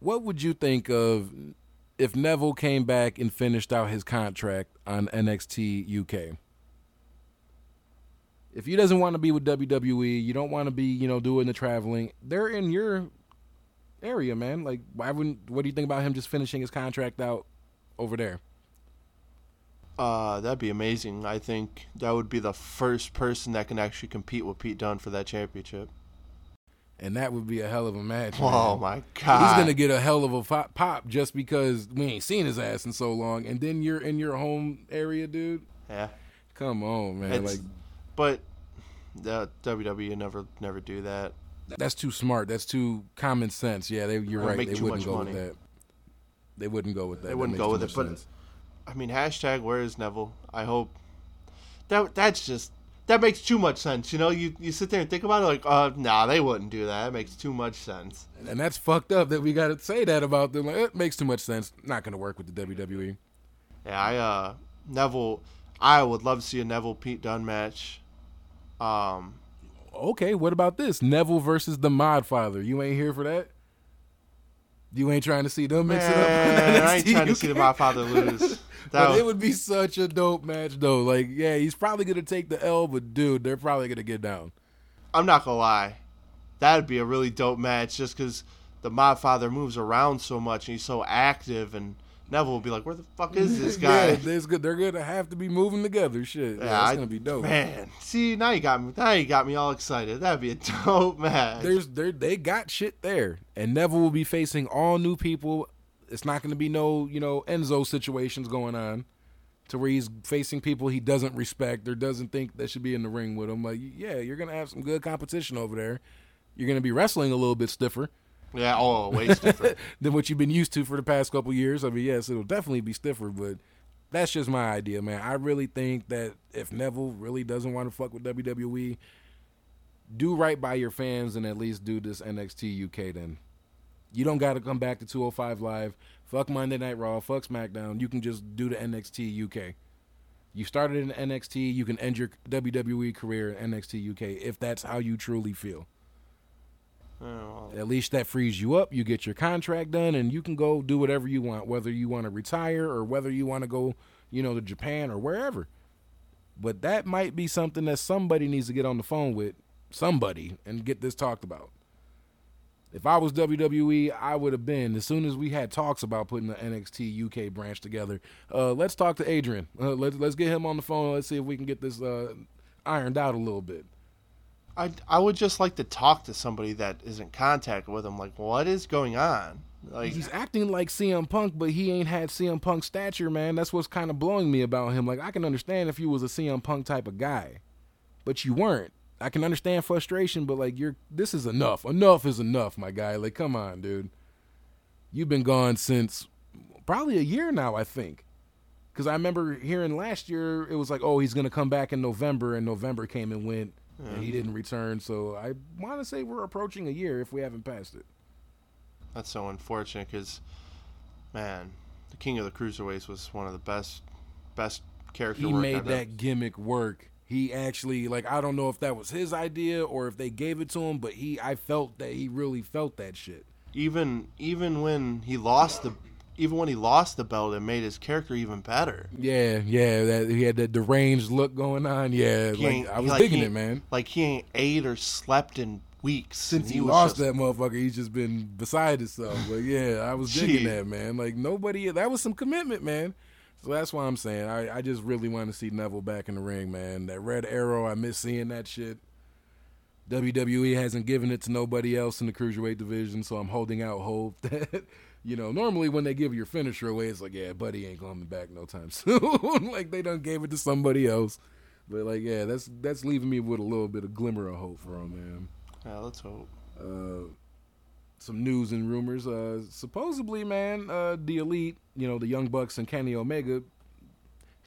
what would you think of if Neville came back and finished out his contract on NXT UK? If he doesn't want to be with WWE, you don't want to be, you know, doing the traveling. They're in your area, man. Like, why wouldn't? What do you think about him just finishing his contract out over there? Uh, that'd be amazing. I think that would be the first person that can actually compete with Pete Dunne for that championship. And that would be a hell of a match. Oh man. my god. He's gonna get a hell of a pop just because we ain't seen his ass in so long, and then you're in your home area, dude. Yeah. Come on, man. It's- like But the WWE never never do that. that's too smart. That's too common sense. Yeah, they, you're right. They wouldn't go money. with that. They wouldn't go with that. They wouldn't makes go with it, much but- sense. I mean, hashtag where is Neville? I hope that that's just that makes too much sense. You know, you you sit there and think about it like, uh, nah, they wouldn't do that. It makes too much sense. and that's fucked up that we got to say that about them. Like, it makes too much sense. Not gonna work with the. WWE. Yeah, I uh Neville. I would love to see a Neville Pete Dunne match. Um, Okay, what about this? Neville versus the Mod Father. You ain't here for that? You ain't trying to see them mix it up? I ain't trying to see the UK? my father lose. But would- it would be such a dope match, though. Like, yeah, he's probably gonna take the L, but dude, they're probably gonna get down. I'm not gonna lie, that'd be a really dope match just because the my father moves around so much and he's so active, and Neville will be like, "Where the fuck is this guy?" yeah, there's good. They're gonna have to be moving together. Shit, yeah, it's gonna be dope. Man, see now you got me. Now you got me all excited. That'd be a dope match. There's there they got shit there, and Neville will be facing all new people. It's not gonna be no you know Enzo situations going on, to where he's facing people he doesn't respect or doesn't think that should be in the ring with him. Like, yeah, you're gonna have some good competition over there. You're gonna be wrestling a little bit stiffer. yeah, oh, way different. than what you've been used to for the past couple years. I mean, yes, it'll definitely be stiffer, but that's just my idea, man. I really think that if Neville really doesn't want to fuck with WWE, do right by your fans and at least do this NXT UK then. You don't got to come back to 205 Live. Fuck Monday Night Raw. Fuck SmackDown. You can just do the NXT UK. You started in NXT. You can end your WWE career in NXT UK if that's how you truly feel. Oh, At least that frees you up. You get your contract done, and you can go do whatever you want, whether you want to retire or whether you want to go, you know, to Japan or wherever. But that might be something that somebody needs to get on the phone with somebody and get this talked about. If I was WWE, I would have been as soon as we had talks about putting the NXT UK branch together. Uh, let's talk to Adrian. Uh, let's let's get him on the phone. Let's see if we can get this uh, ironed out a little bit. I I would just like to talk to somebody that is in contact with him. Like, what is going on? Like, He's acting like CM Punk, but he ain't had CM Punk stature, man. That's what's kind of blowing me about him. Like I can understand if you was a CM Punk type of guy, but you weren't. I can understand frustration, but like you're this is enough. Enough is enough, my guy. Like come on, dude. You've been gone since probably a year now, I think. Cuz I remember hearing last year it was like, "Oh, he's going to come back in November," and November came and went and he didn't return. So I want to say we're approaching a year if we haven't passed it. that's so unfortunate because, man, the King of the Cruiserweights was one of the best best character. he made that gimmick work. He actually like I don't know if that was his idea or if they gave it to him, but he I felt that he really felt that shit. even even when he lost the even when he lost the belt, it made his character even better. Yeah, yeah, that he had that deranged look going on. Yeah, like I was like, digging he- it, man. Like he ain't ate or slept in weeks Since and he, lost just- that motherfucker, he's just been beside himself. But yeah, I was digging Gee. that, man. Like nobody, that was some commitment, man. So that's why I'm saying I, I just really want to see Neville back in the ring, man. That red arrow, I miss seeing that shit. WWE hasn't given it to nobody else in the cruiserweight division, so I'm holding out hope that You know, normally when they give your finisher away, it's like, yeah, buddy ain't coming back no time soon. like they done gave it to somebody else. But like, yeah, that's that's leaving me with a little bit of glimmer of hope for him, man. Yeah, let's hope. Uh, some news and rumors. Uh, supposedly, man, uh, the elite, you know, the Young Bucks and Kenny Omega,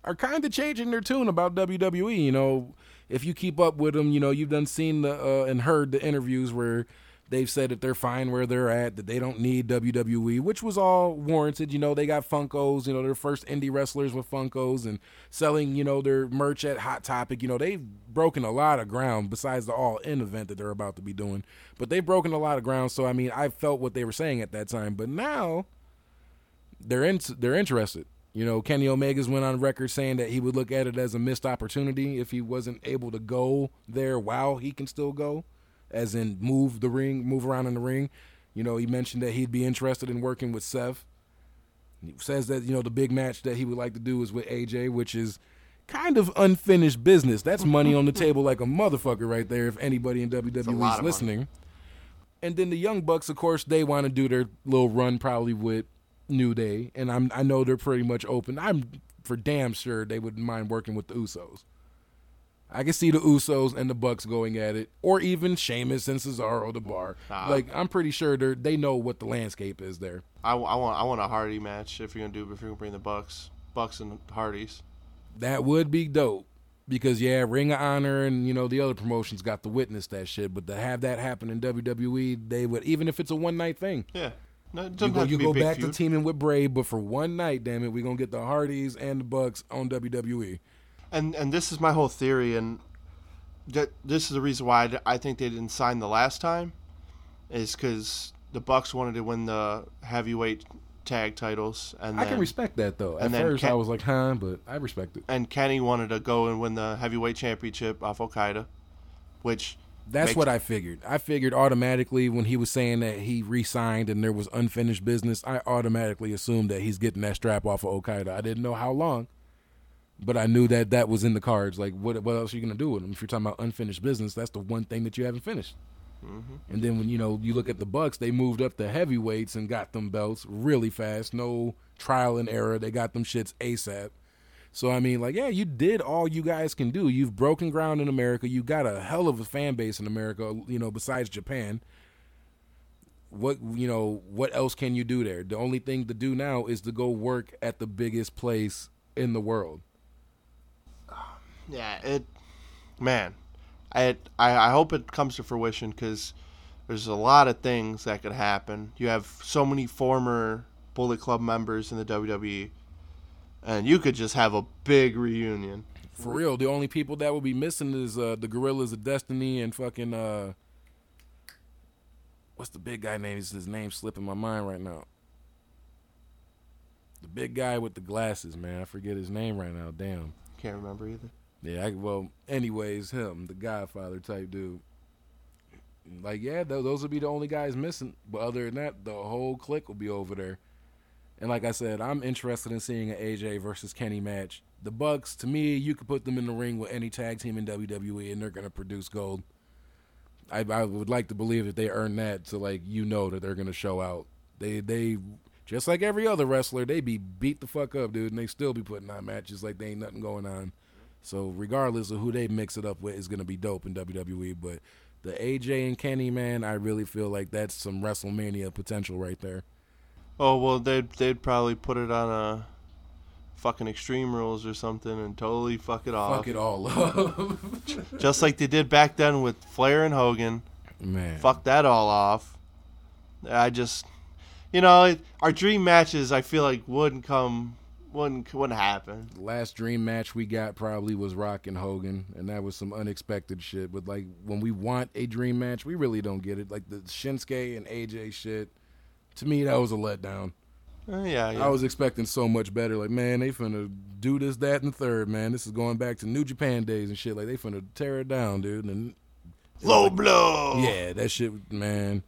are kind of changing their tune about WWE. You know, if you keep up with them, you know, you've done seen the uh, and heard the interviews where They've said that they're fine where they're at, that they don't need WWE, which was all warranted. You know, they got Funkos, you know, their first indie wrestlers with Funkos and selling, you know, their merch at Hot Topic. You know, they've broken a lot of ground besides the all in event that they're about to be doing. But they've broken a lot of ground. So, I mean, I felt what they were saying at that time. But now they're, in, they're interested. You know, Kenny Omega's went on record saying that he would look at it as a missed opportunity if he wasn't able to go there while he can still go as in move the ring, move around in the ring. You know, he mentioned that he'd be interested in working with Seth. He says that you know the big match that he would like to do is with AJ, which is kind of unfinished business. That's money on the table like a motherfucker right there. If anybody in WWE is listening. Money. And then the Young Bucks, of course, they want to do their little run probably with New Day, and I'm I know they're pretty much open. I'm for damn sure they wouldn't mind working with the Usos. I can see the Usos and the Bucks going at it, or even Sheamus and Cesaro, the bar. Nah. Like I'm pretty sure they they know what the landscape is there. I, I, want I want a Hardy match if you're gonna do if you're gonna bring the Bucks, Bucks and Hardys. That would be dope because yeah, Ring of Honor and you know the other promotions got to witness that shit, but to have that happen in WWE, they would even if it's a one night thing. Yeah. No, you go, you go back feud. to teaming with Bray, but for one night, damn it, we're gonna get the Hardys and the Bucks on WWE and and this is my whole theory, and that this is the reason why I think they didn't sign the last time, is because the Bucks wanted to win the heavyweight tag titles, and I can respect that though. At first, Ken- I was like, "Huh," but I respect it. And Kenny wanted to go and win the heavyweight championship off Okada, which that's what I figured. I figured automatically when he was saying that he re-signed and there was unfinished business, I automatically assumed that he's getting that strap off of Okada. I didn't know how long, but I knew that that was in the cards. Like, what what else are you gonna do with them? If you're talking about unfinished business, that's the one thing that you haven't finished. Mm-hmm. And then when you know you look at the Bucks, they moved up the heavyweights and got them belts really fast. No trial and error. They got them shits ASAP. So I mean, like, yeah, you did all you guys can do. You've broken ground in America. You got a hell of a fan base in America. You know, besides Japan. What you know? What else can you do there? The only thing to do now is to go work at the biggest place in the world yeah, it, man, I I, I hope it comes to fruition because there's a lot of things that could happen. You have so many former Bullet Club members in the WWE, and you could just have a big reunion. For real, the only people that will be missing is uh, the Guerrillas of Destiny and fucking uh, what's the big guy name? Is his name slipping my mind right now? The big guy with the glasses, man. I forget his name right now. Damn. Can't remember either. Yeah, I, well, anyways, him, the Godfather type dude. Like, yeah, th- those would be the only guys missing. But other than that, the whole clique will be over there. And like I said, I'm interested in seeing an AJ versus Kenny match. The Bucks, to me, you could put them in the ring with any tag team in WWE, and they're gonna produce gold. I, I would like to believe that they earn that so like you know that they're gonna show out. They they just like every other wrestler, they be beat the fuck up, dude, and they still be putting on matches like they ain't nothing going on. So regardless of who they mix it up with, is gonna be dope in WWE. But the AJ and Kenny man, I really feel like that's some WrestleMania potential right there. Oh well, they'd they'd probably put it on a fucking Extreme Rules or something and totally fuck it off. Fuck it all up. Just like they did back then with Flair and Hogan. Man, fuck that all off. I just, you know, our dream matches I feel like wouldn't come wouldn't wouldn't happen. The last dream match we got probably was Rock and Hogan, and that was some unexpected shit. But like when we want a dream match, we really don't get it. Like the Shinsuke and AJ shit, to me that was a letdown. Uh, yeah, yeah, I was expecting so much better. Like, man, they finna do this, that, and the third. Man, this is going back to New Japan days and shit. Like, they finna tear it down, dude. And low like, blow. Yeah, that shit, man.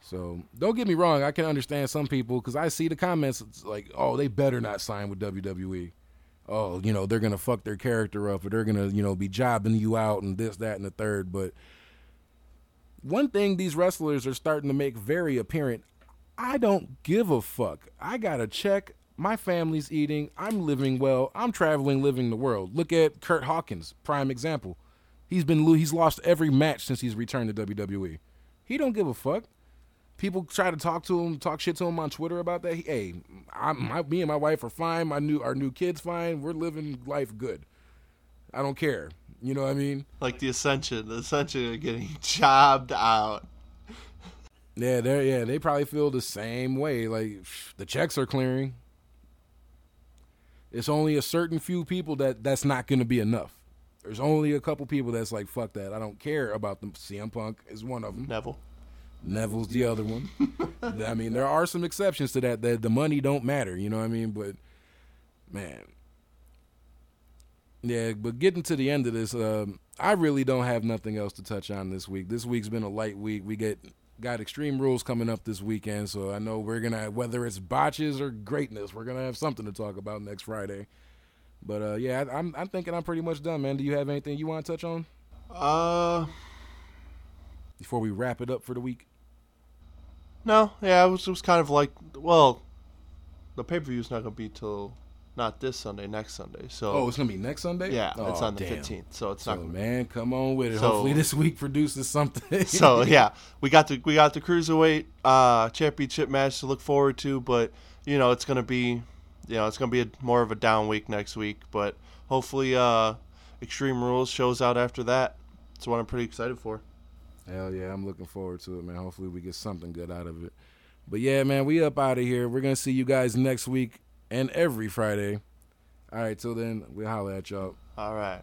So don't get me wrong, I can understand some people because I see the comments like, oh, they better not sign with WWE. Oh, you know, they're gonna fuck their character up or they're gonna, you know, be jobbing you out and this, that, and the third. But one thing these wrestlers are starting to make very apparent, I don't give a fuck. I got a check. My family's eating. I'm living well. I'm traveling, living the world. Look at Kurt Hawkins, prime example. He's been he's lost every match since he's returned to WWE. He don't give a fuck. People try to talk to him, talk shit to him on Twitter about that. He, hey, I, my, me and my wife are fine. My new our new kids fine. We're living life good. I don't care. You know what I mean? Like the Ascension, the Ascension are getting jobbed out. Yeah, they yeah they probably feel the same way. Like the checks are clearing. It's only a certain few people that that's not going to be enough. There's only a couple people that's like fuck that. I don't care about them. CM Punk is one of them. Neville. Neville's the other one. I mean, there are some exceptions to that. That the money don't matter. You know what I mean? But man, yeah. But getting to the end of this, um, I really don't have nothing else to touch on this week. This week's been a light week. We get got Extreme Rules coming up this weekend, so I know we're gonna whether it's botches or greatness, we're gonna have something to talk about next Friday. But uh, yeah, I, I'm I'm thinking I'm pretty much done, man. Do you have anything you want to touch on? Uh, before we wrap it up for the week. No, yeah, it was it was kind of like well, the pay per view is not gonna be till not this Sunday, next Sunday. So oh, it's gonna be next Sunday. Yeah, oh, it's on the fifteenth, so it's so, not. Man, come on with it. So, Hopefully this week produces something. so yeah, we got the we got the cruiserweight uh, championship match to look forward to, but you know it's gonna be, you know it's gonna be a, more of a down week next week, but hopefully uh, Extreme Rules shows out after that. It's what I'm pretty excited for. Hell yeah, I'm looking forward to it, man. Hopefully we get something good out of it. But yeah, man, we up out of here. We're gonna see you guys next week and every Friday. All right, till then, we'll holler at y'all. All right.